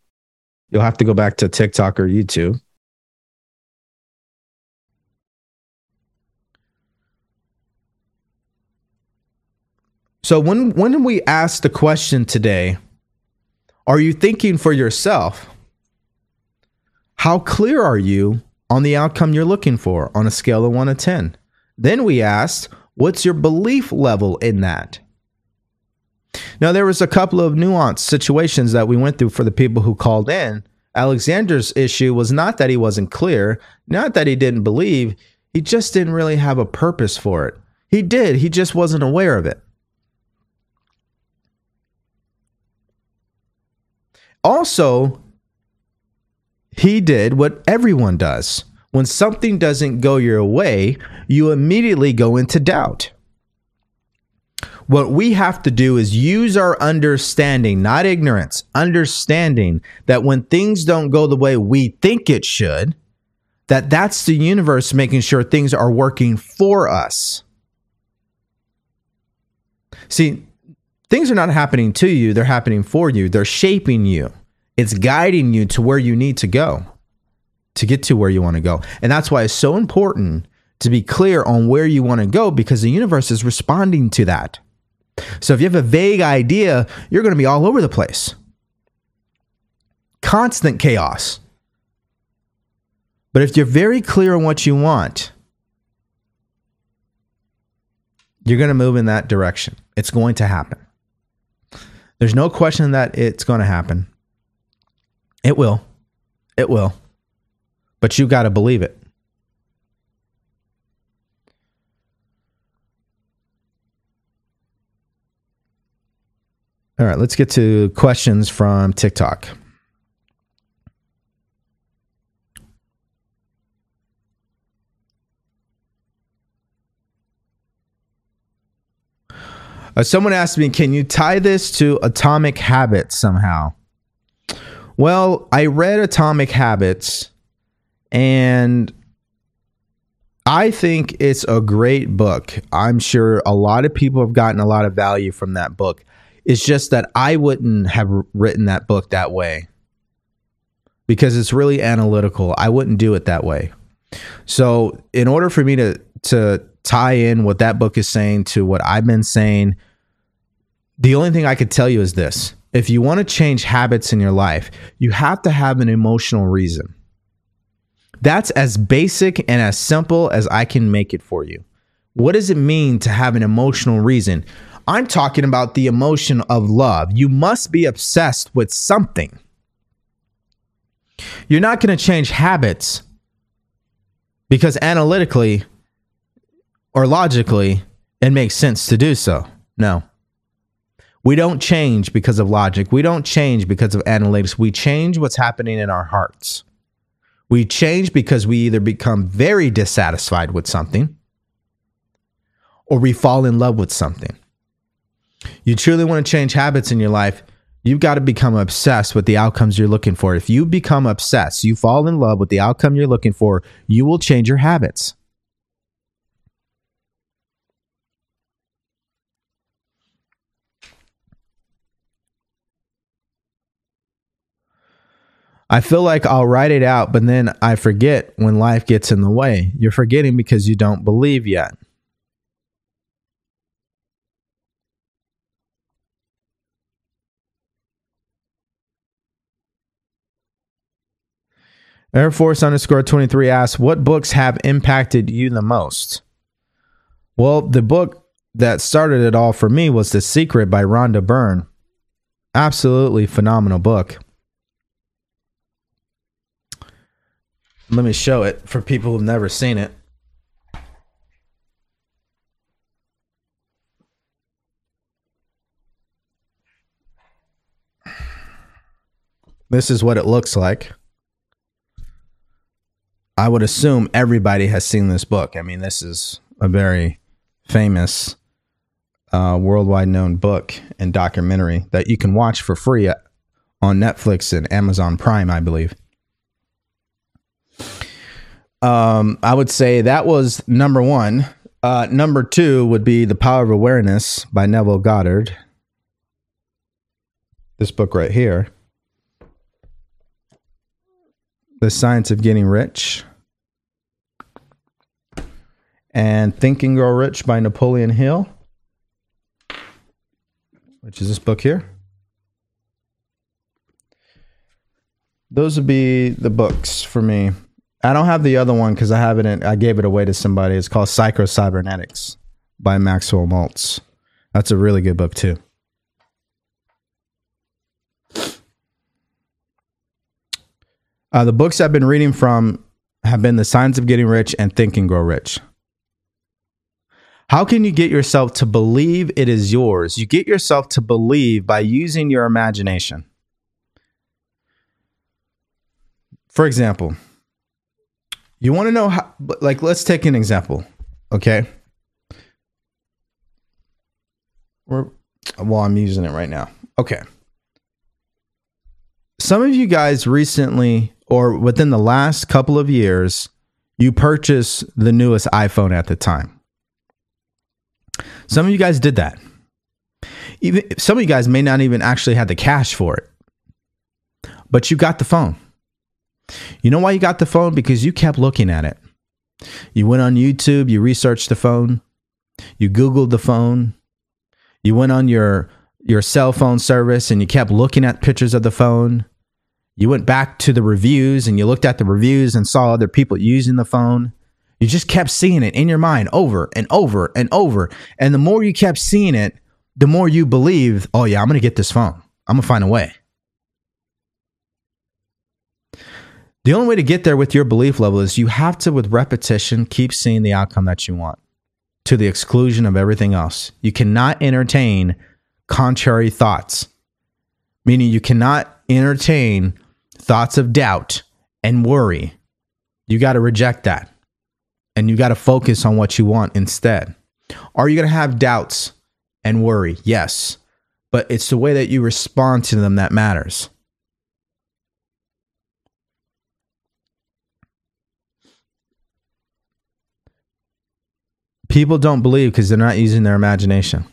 You'll have to go back to TikTok or YouTube. So when when we ask the question today, are you thinking for yourself? How clear are you on the outcome you're looking for on a scale of 1 to 10? Then we asked, what's your belief level in that? Now, there was a couple of nuanced situations that we went through for the people who called in, Alexander's issue was not that he wasn't clear, not that he didn't believe, he just didn't really have a purpose for it. He did, he just wasn't aware of it. Also, he did what everyone does. When something doesn't go your way, you immediately go into doubt. What we have to do is use our understanding, not ignorance, understanding that when things don't go the way we think it should, that that's the universe making sure things are working for us. See, things are not happening to you, they're happening for you. They're shaping you. It's guiding you to where you need to go to get to where you want to go. And that's why it's so important to be clear on where you want to go because the universe is responding to that. So if you have a vague idea, you're going to be all over the place. Constant chaos. But if you're very clear on what you want, you're going to move in that direction. It's going to happen. There's no question that it's going to happen. It will. It will. But you got to believe it. All right, let's get to questions from TikTok. Uh, someone asked me, can you tie this to atomic habits somehow? Well, I read Atomic Habits and I think it's a great book. I'm sure a lot of people have gotten a lot of value from that book. It's just that I wouldn't have written that book that way because it's really analytical. I wouldn't do it that way. So, in order for me to to tie in what that book is saying to what I've been saying, the only thing I could tell you is this. If you want to change habits in your life, you have to have an emotional reason. That's as basic and as simple as I can make it for you. What does it mean to have an emotional reason? I'm talking about the emotion of love. You must be obsessed with something. You're not going to change habits because analytically or logically it makes sense to do so. No. We don't change because of logic. We don't change because of analytics. We change what's happening in our hearts. We change because we either become very dissatisfied with something or we fall in love with something. You truly want to change habits in your life, you've got to become obsessed with the outcomes you're looking for. If you become obsessed, you fall in love with the outcome you're looking for, you will change your habits. I feel like I'll write it out, but then I forget when life gets in the way. You're forgetting because you don't believe yet. Air Force underscore 23 asks, What books have impacted you the most? Well, the book that started it all for me was The Secret by Rhonda Byrne. Absolutely phenomenal book. Let me show it for people who've never seen it. This is what it looks like. I would assume everybody has seen this book. I mean, this is a very famous, uh, worldwide known book and documentary that you can watch for free on Netflix and Amazon Prime, I believe. Um, I would say that was number one. Uh, number two would be The Power of Awareness by Neville Goddard. This book right here. The Science of Getting Rich. And Think and Grow Rich by Napoleon Hill, which is this book here. Those would be the books for me. I don't have the other one because I have it. In, I gave it away to somebody. It's called Psycho Cybernetics by Maxwell Maltz. That's a really good book too. Uh, the books I've been reading from have been The Science of Getting Rich and Think and Grow Rich. How can you get yourself to believe it is yours? You get yourself to believe by using your imagination. For example, you want to know how, like, let's take an example, okay? Well, I'm using it right now. Okay. Some of you guys recently, or within the last couple of years, you purchased the newest iPhone at the time. Some of you guys did that. Even some of you guys may not even actually had the cash for it. But you got the phone. You know why you got the phone? Because you kept looking at it. You went on YouTube, you researched the phone, you Googled the phone, you went on your your cell phone service and you kept looking at pictures of the phone. You went back to the reviews and you looked at the reviews and saw other people using the phone. You just kept seeing it in your mind over and over and over. And the more you kept seeing it, the more you believed, oh, yeah, I'm going to get this phone. I'm going to find a way. The only way to get there with your belief level is you have to, with repetition, keep seeing the outcome that you want to the exclusion of everything else. You cannot entertain contrary thoughts, meaning you cannot entertain thoughts of doubt and worry. You got to reject that and you got to focus on what you want instead. Are you going to have doubts and worry? Yes, but it's the way that you respond to them that matters. People don't believe because they're not using their imagination.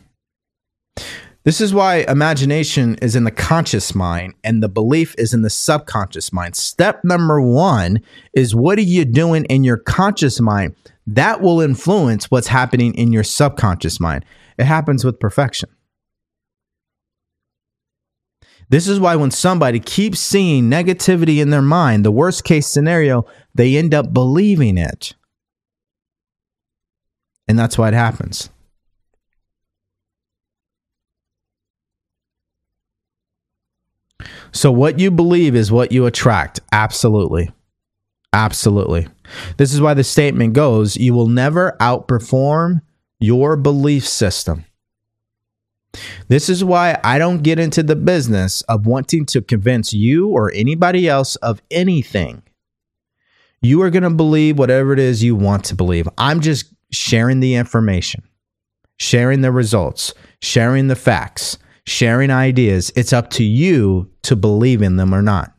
This is why imagination is in the conscious mind and the belief is in the subconscious mind. Step number one is what are you doing in your conscious mind? That will influence what's happening in your subconscious mind. It happens with perfection. This is why when somebody keeps seeing negativity in their mind, the worst case scenario, they end up believing it. And that's why it happens. So, what you believe is what you attract. Absolutely. Absolutely. This is why the statement goes you will never outperform your belief system. This is why I don't get into the business of wanting to convince you or anybody else of anything. You are going to believe whatever it is you want to believe. I'm just sharing the information, sharing the results, sharing the facts, sharing ideas. It's up to you to believe in them or not.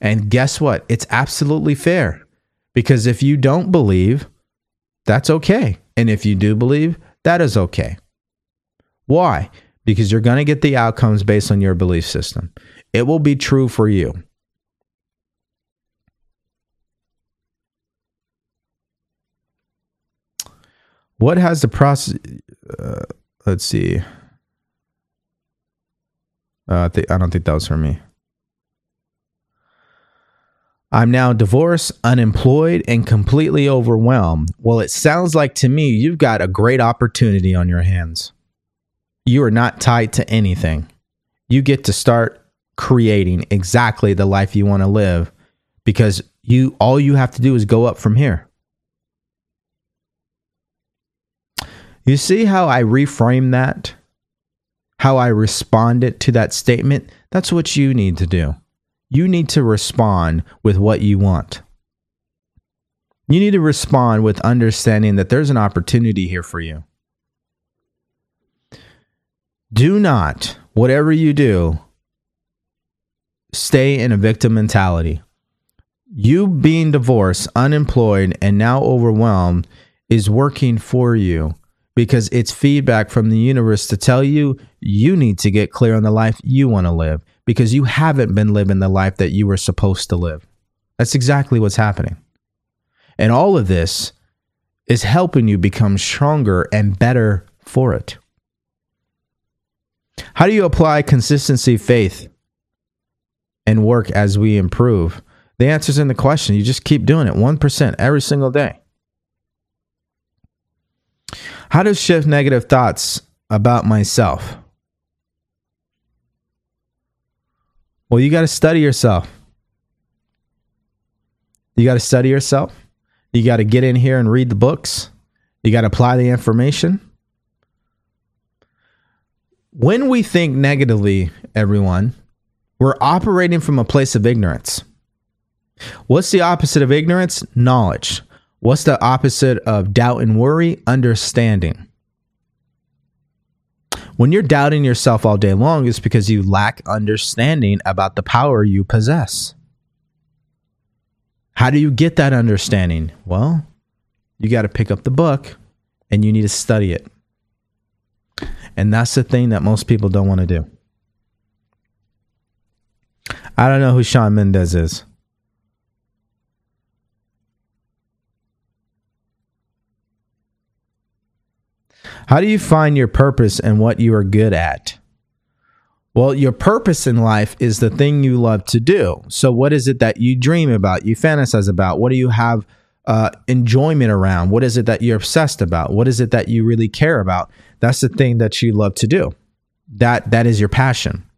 And guess what? It's absolutely fair because if you don't believe, that's okay. And if you do believe, that is okay. Why? Because you're going to get the outcomes based on your belief system. It will be true for you. What has the process? Uh, let's see. Uh, th- I don't think that was for me. I'm now divorced, unemployed, and completely overwhelmed. Well, it sounds like to me you've got a great opportunity on your hands. You are not tied to anything. You get to start creating exactly the life you want to live because you all you have to do is go up from here. You see how I reframe that? How I responded to that statement? That's what you need to do. You need to respond with what you want. You need to respond with understanding that there's an opportunity here for you. Do not, whatever you do, stay in a victim mentality. You being divorced, unemployed, and now overwhelmed is working for you because it's feedback from the universe to tell you you need to get clear on the life you want to live because you haven't been living the life that you were supposed to live. That's exactly what's happening. And all of this is helping you become stronger and better for it. How do you apply consistency, faith, and work as we improve? The answer's in the question. You just keep doing it 1% every single day. How to shift negative thoughts about myself? Well, you got to study yourself. You got to study yourself. You got to get in here and read the books. You got to apply the information. When we think negatively, everyone, we're operating from a place of ignorance. What's the opposite of ignorance? Knowledge. What's the opposite of doubt and worry? Understanding. When you're doubting yourself all day long, it's because you lack understanding about the power you possess. How do you get that understanding? Well, you got to pick up the book and you need to study it. And that's the thing that most people don't want to do. I don't know who Shawn Mendes is. How do you find your purpose and what you are good at? Well, your purpose in life is the thing you love to do. So, what is it that you dream about, you fantasize about? What do you have uh, enjoyment around? What is it that you're obsessed about? What is it that you really care about? That's the thing that you love to do. That that is your passion,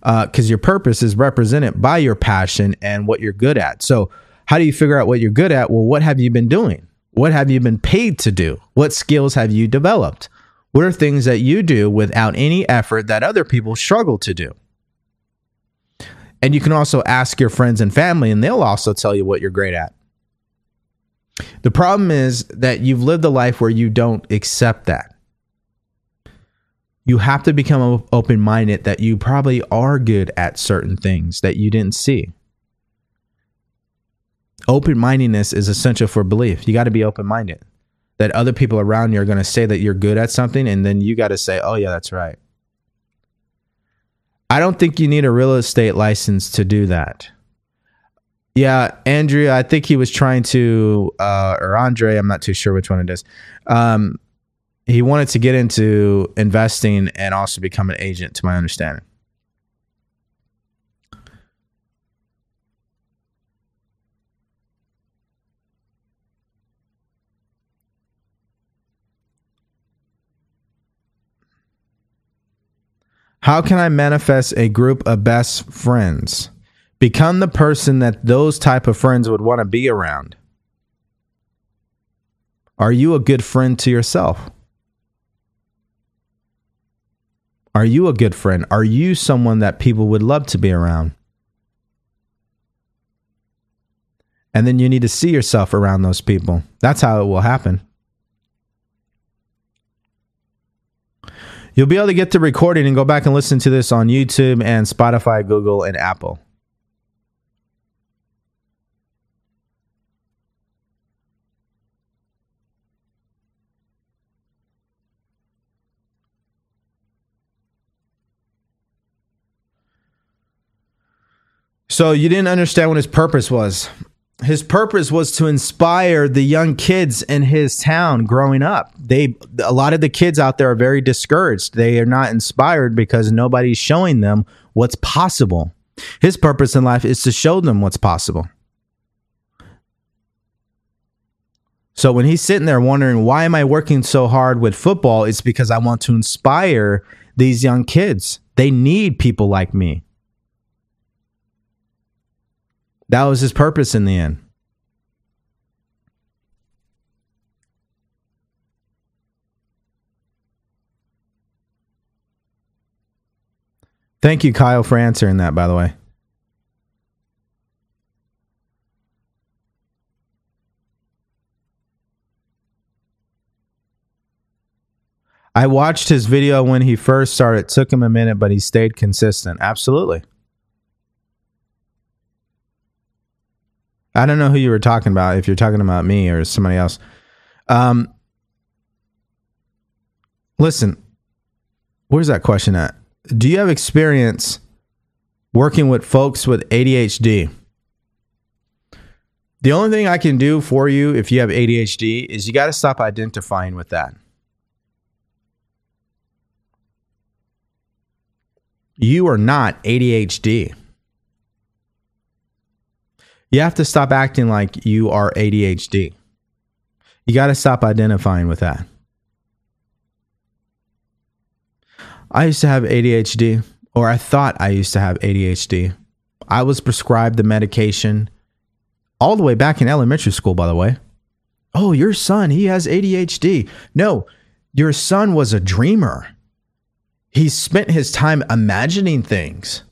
because uh, your purpose is represented by your passion and what you're good at. So, how do you figure out what you're good at? Well, what have you been doing? What have you been paid to do? What skills have you developed? What are things that you do without any effort that other people struggle to do? And you can also ask your friends and family, and they'll also tell you what you're great at. The problem is that you've lived a life where you don't accept that. You have to become open minded that you probably are good at certain things that you didn't see. Open mindedness is essential for belief. You got to be open minded that other people around you are going to say that you're good at something and then you got to say oh yeah that's right. I don't think you need a real estate license to do that. Yeah andrea i think he was trying to uh, or andre i'm not too sure which one it is. Um, he wanted to get into investing and also become an agent to my understanding How can I manifest a group of best friends? Become the person that those type of friends would want to be around. Are you a good friend to yourself? Are you a good friend? Are you someone that people would love to be around? And then you need to see yourself around those people. That's how it will happen. You'll be able to get the recording and go back and listen to this on YouTube and Spotify, Google, and Apple. So you didn't understand what his purpose was his purpose was to inspire the young kids in his town growing up. They a lot of the kids out there are very discouraged. They are not inspired because nobody's showing them what's possible. His purpose in life is to show them what's possible. So when he's sitting there wondering why am I working so hard with football, it's because I want to inspire these young kids. They need people like me. That was his purpose in the end. Thank you, Kyle, for answering that, by the way. I watched his video when he first started. It took him a minute, but he stayed consistent. Absolutely. I don't know who you were talking about. If you're talking about me or somebody else, um, listen. Where's that question at? Do you have experience working with folks with ADHD? The only thing I can do for you if you have ADHD is you got to stop identifying with that. You are not ADHD. You have to stop acting like you are ADHD. You got to stop identifying with that. I used to have ADHD, or I thought I used to have ADHD. I was prescribed the medication all the way back in elementary school, by the way. Oh, your son, he has ADHD. No, your son was a dreamer. He spent his time imagining things.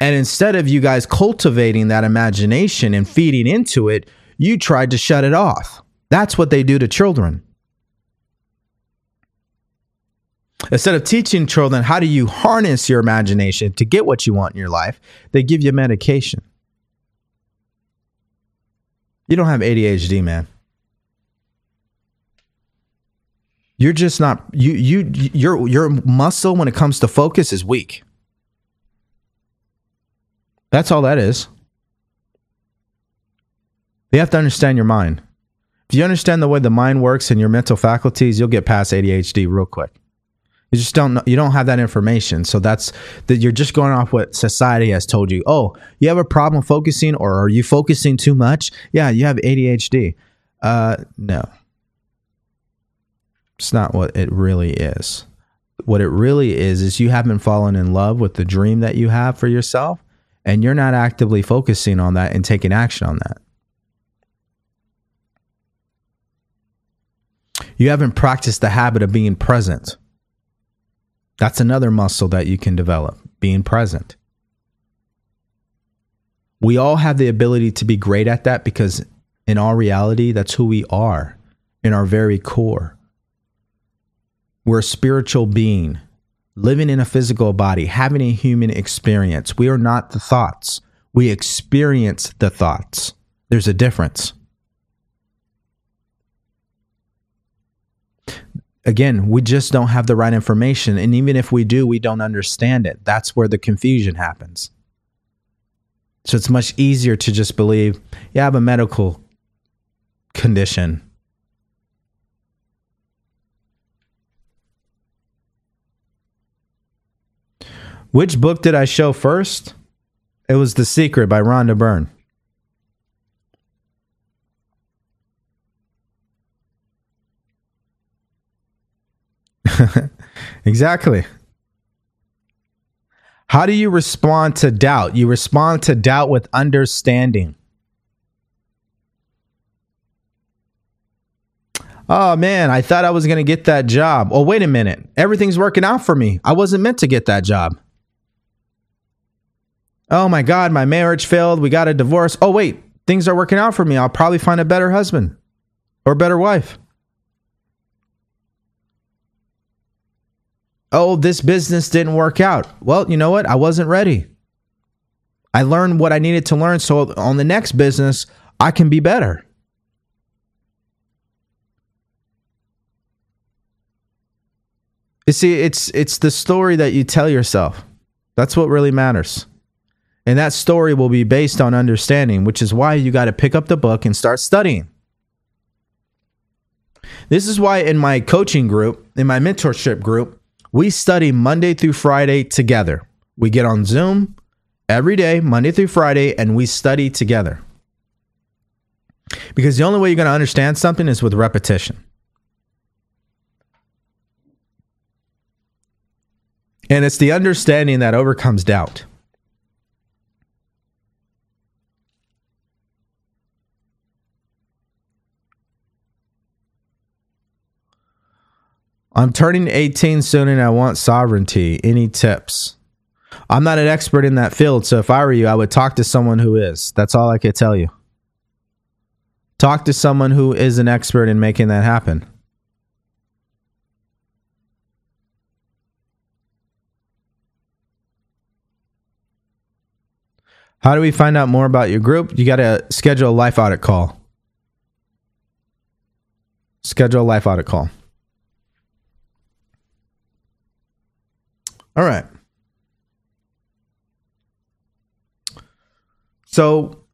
And instead of you guys cultivating that imagination and feeding into it, you tried to shut it off. That's what they do to children. Instead of teaching children how do you harness your imagination to get what you want in your life, they give you medication. You don't have ADHD, man. You're just not you you your your muscle when it comes to focus is weak. That's all that is. You have to understand your mind. If you understand the way the mind works and your mental faculties, you'll get past ADHD real quick. You just don't know, you don't have that information. So that's that you're just going off what society has told you. Oh, you have a problem focusing or are you focusing too much? Yeah, you have ADHD. Uh no. It's not what it really is. What it really is is you haven't fallen in love with the dream that you have for yourself and you're not actively focusing on that and taking action on that. You haven't practiced the habit of being present. That's another muscle that you can develop, being present. We all have the ability to be great at that because, in our reality, that's who we are in our very core. We're a spiritual being living in a physical body, having a human experience. We are not the thoughts, we experience the thoughts. There's a difference. Again, we just don't have the right information. And even if we do, we don't understand it. That's where the confusion happens. So it's much easier to just believe, yeah, I have a medical condition. Which book did I show first? It was The Secret by Rhonda Byrne. exactly. How do you respond to doubt? You respond to doubt with understanding. Oh man, I thought I was going to get that job. Oh, wait a minute. Everything's working out for me. I wasn't meant to get that job. Oh my God, my marriage failed. We got a divorce. Oh, wait, things are working out for me. I'll probably find a better husband or better wife. oh, this business didn't work out. Well, you know what? I wasn't ready. I learned what I needed to learn so on the next business, I can be better. You see, it's it's the story that you tell yourself. That's what really matters. And that story will be based on understanding, which is why you got to pick up the book and start studying. This is why in my coaching group, in my mentorship group, we study Monday through Friday together. We get on Zoom every day, Monday through Friday, and we study together. Because the only way you're going to understand something is with repetition. And it's the understanding that overcomes doubt. I'm turning 18 soon and I want sovereignty. Any tips? I'm not an expert in that field, so if I were you, I would talk to someone who is. That's all I could tell you. Talk to someone who is an expert in making that happen. How do we find out more about your group? You got to schedule a life audit call. Schedule a life audit call. All right. So,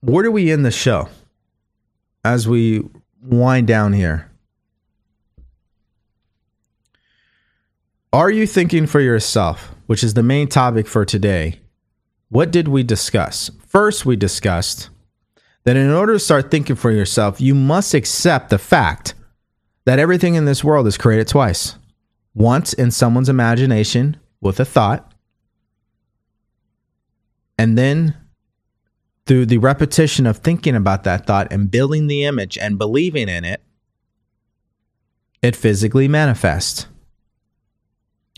where do we end the show as we wind down here? Are you thinking for yourself, which is the main topic for today? What did we discuss? First, we discussed that in order to start thinking for yourself, you must accept the fact that everything in this world is created twice once in someone's imagination with a thought, and then through the repetition of thinking about that thought and building the image and believing in it, it physically manifests.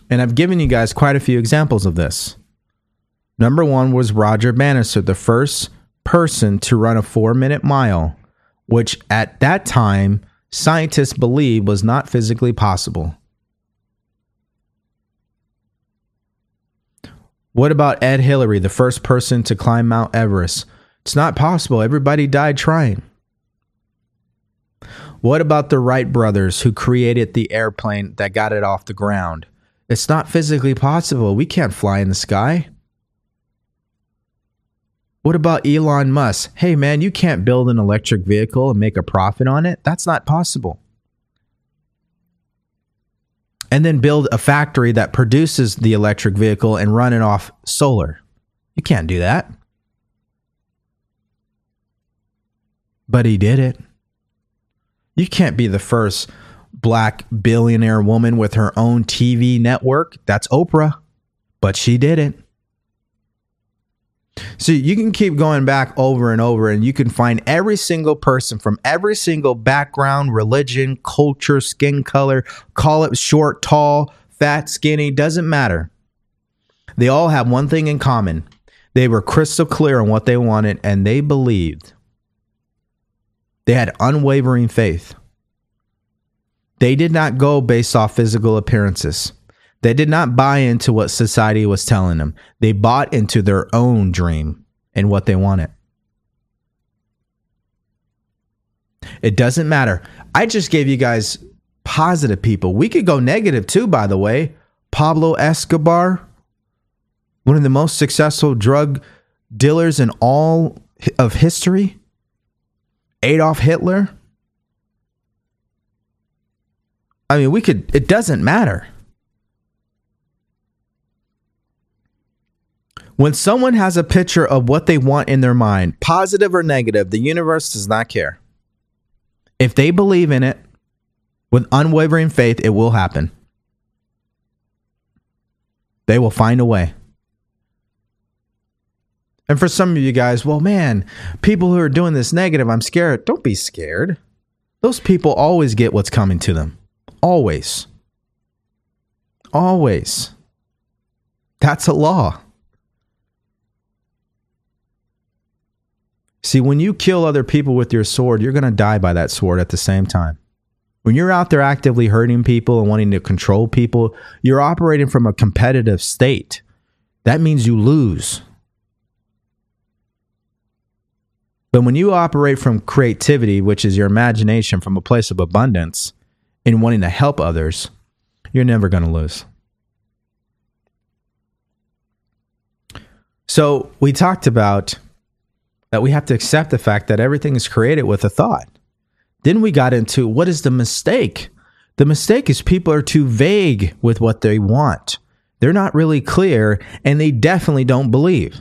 And I've given you guys quite a few examples of this. Number one was Roger Bannister, the first person to run a four minute mile, which at that time scientists believed was not physically possible. What about Ed Hillary, the first person to climb Mount Everest? It's not possible. Everybody died trying. What about the Wright brothers who created the airplane that got it off the ground? It's not physically possible. We can't fly in the sky. What about Elon Musk? Hey man, you can't build an electric vehicle and make a profit on it. That's not possible. And then build a factory that produces the electric vehicle and run it off solar. You can't do that. But he did it. You can't be the first black billionaire woman with her own TV network. That's Oprah. But she did it. So you can keep going back over and over, and you can find every single person from every single background, religion, culture, skin color, call it short, tall, fat, skinny, doesn't matter. They all have one thing in common they were crystal clear on what they wanted, and they believed. They had unwavering faith. They did not go based off physical appearances. They did not buy into what society was telling them. They bought into their own dream and what they wanted. It doesn't matter. I just gave you guys positive people. We could go negative too, by the way. Pablo Escobar, one of the most successful drug dealers in all of history. Adolf Hitler. I mean, we could, it doesn't matter. When someone has a picture of what they want in their mind, positive or negative, the universe does not care. If they believe in it with unwavering faith, it will happen. They will find a way. And for some of you guys, well, man, people who are doing this negative, I'm scared. Don't be scared. Those people always get what's coming to them. Always. Always. That's a law. See, when you kill other people with your sword, you're going to die by that sword at the same time. When you're out there actively hurting people and wanting to control people, you're operating from a competitive state. That means you lose. But when you operate from creativity, which is your imagination from a place of abundance and wanting to help others, you're never going to lose. So, we talked about that we have to accept the fact that everything is created with a thought. Then we got into what is the mistake? The mistake is people are too vague with what they want. They're not really clear and they definitely don't believe.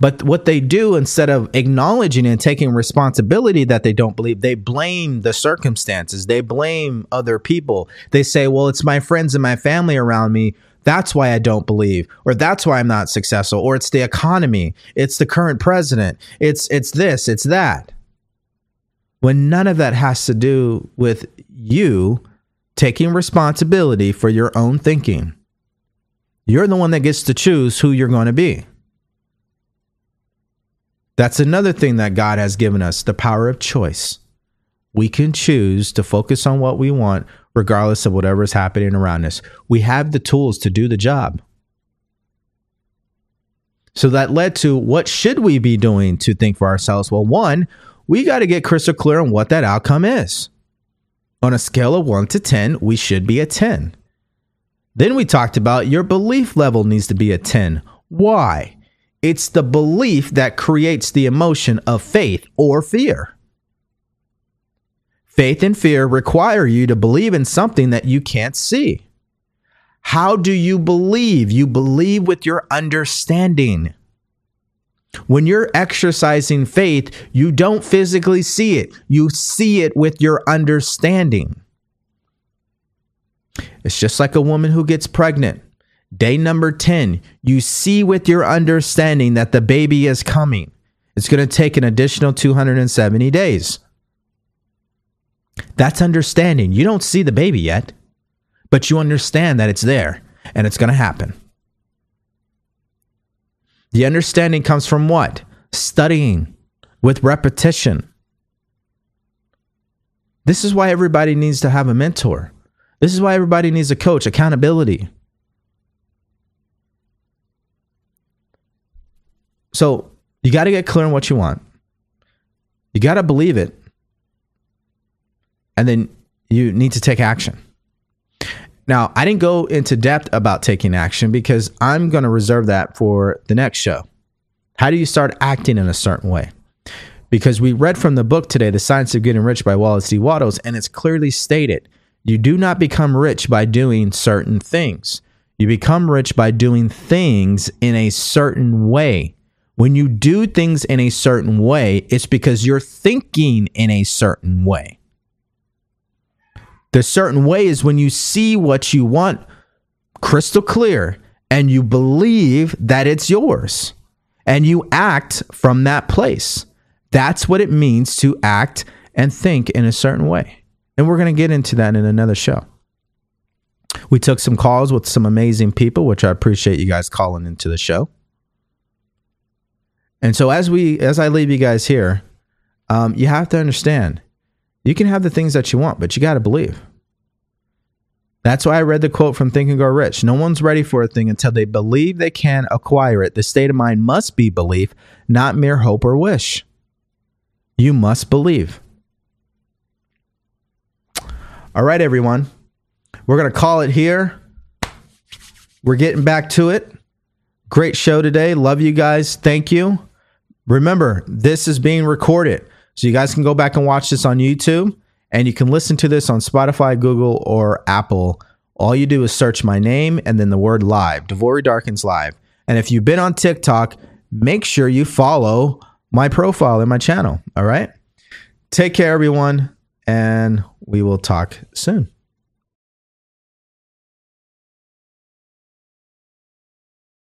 But what they do instead of acknowledging and taking responsibility that they don't believe, they blame the circumstances. They blame other people. They say, well, it's my friends and my family around me that's why I don't believe, or that's why I'm not successful, or it's the economy, it's the current president, it's it's this, it's that. When none of that has to do with you taking responsibility for your own thinking. You're the one that gets to choose who you're going to be. That's another thing that God has given us the power of choice. We can choose to focus on what we want regardless of whatever is happening around us. We have the tools to do the job. So that led to what should we be doing to think for ourselves? Well, one, we got to get crystal clear on what that outcome is. On a scale of 1 to 10, we should be a 10. Then we talked about your belief level needs to be a 10. Why? It's the belief that creates the emotion of faith or fear. Faith and fear require you to believe in something that you can't see. How do you believe? You believe with your understanding. When you're exercising faith, you don't physically see it, you see it with your understanding. It's just like a woman who gets pregnant Day number 10, you see with your understanding that the baby is coming. It's going to take an additional 270 days. That's understanding. You don't see the baby yet, but you understand that it's there and it's going to happen. The understanding comes from what? Studying with repetition. This is why everybody needs to have a mentor. This is why everybody needs a coach, accountability. So you got to get clear on what you want. You got to believe it. And then you need to take action. Now, I didn't go into depth about taking action because I'm going to reserve that for the next show. How do you start acting in a certain way? Because we read from the book today, The Science of Getting Rich by Wallace D. Wattles, and it's clearly stated you do not become rich by doing certain things. You become rich by doing things in a certain way. When you do things in a certain way, it's because you're thinking in a certain way. The certain way is when you see what you want crystal clear and you believe that it's yours and you act from that place. That's what it means to act and think in a certain way. And we're going to get into that in another show. We took some calls with some amazing people, which I appreciate you guys calling into the show. And so as we as I leave you guys here, um, you have to understand you can have the things that you want, but you got to believe. That's why I read the quote from Think and Grow Rich. No one's ready for a thing until they believe they can acquire it. The state of mind must be belief, not mere hope or wish. You must believe. All right, everyone. We're going to call it here. We're getting back to it. Great show today. Love you guys. Thank you. Remember, this is being recorded. So you guys can go back and watch this on YouTube and you can listen to this on Spotify, Google, or Apple. All you do is search my name and then the word live, DeVory Darkins Live. And if you've been on TikTok, make sure you follow my profile and my channel. All right. Take care, everyone, and we will talk soon.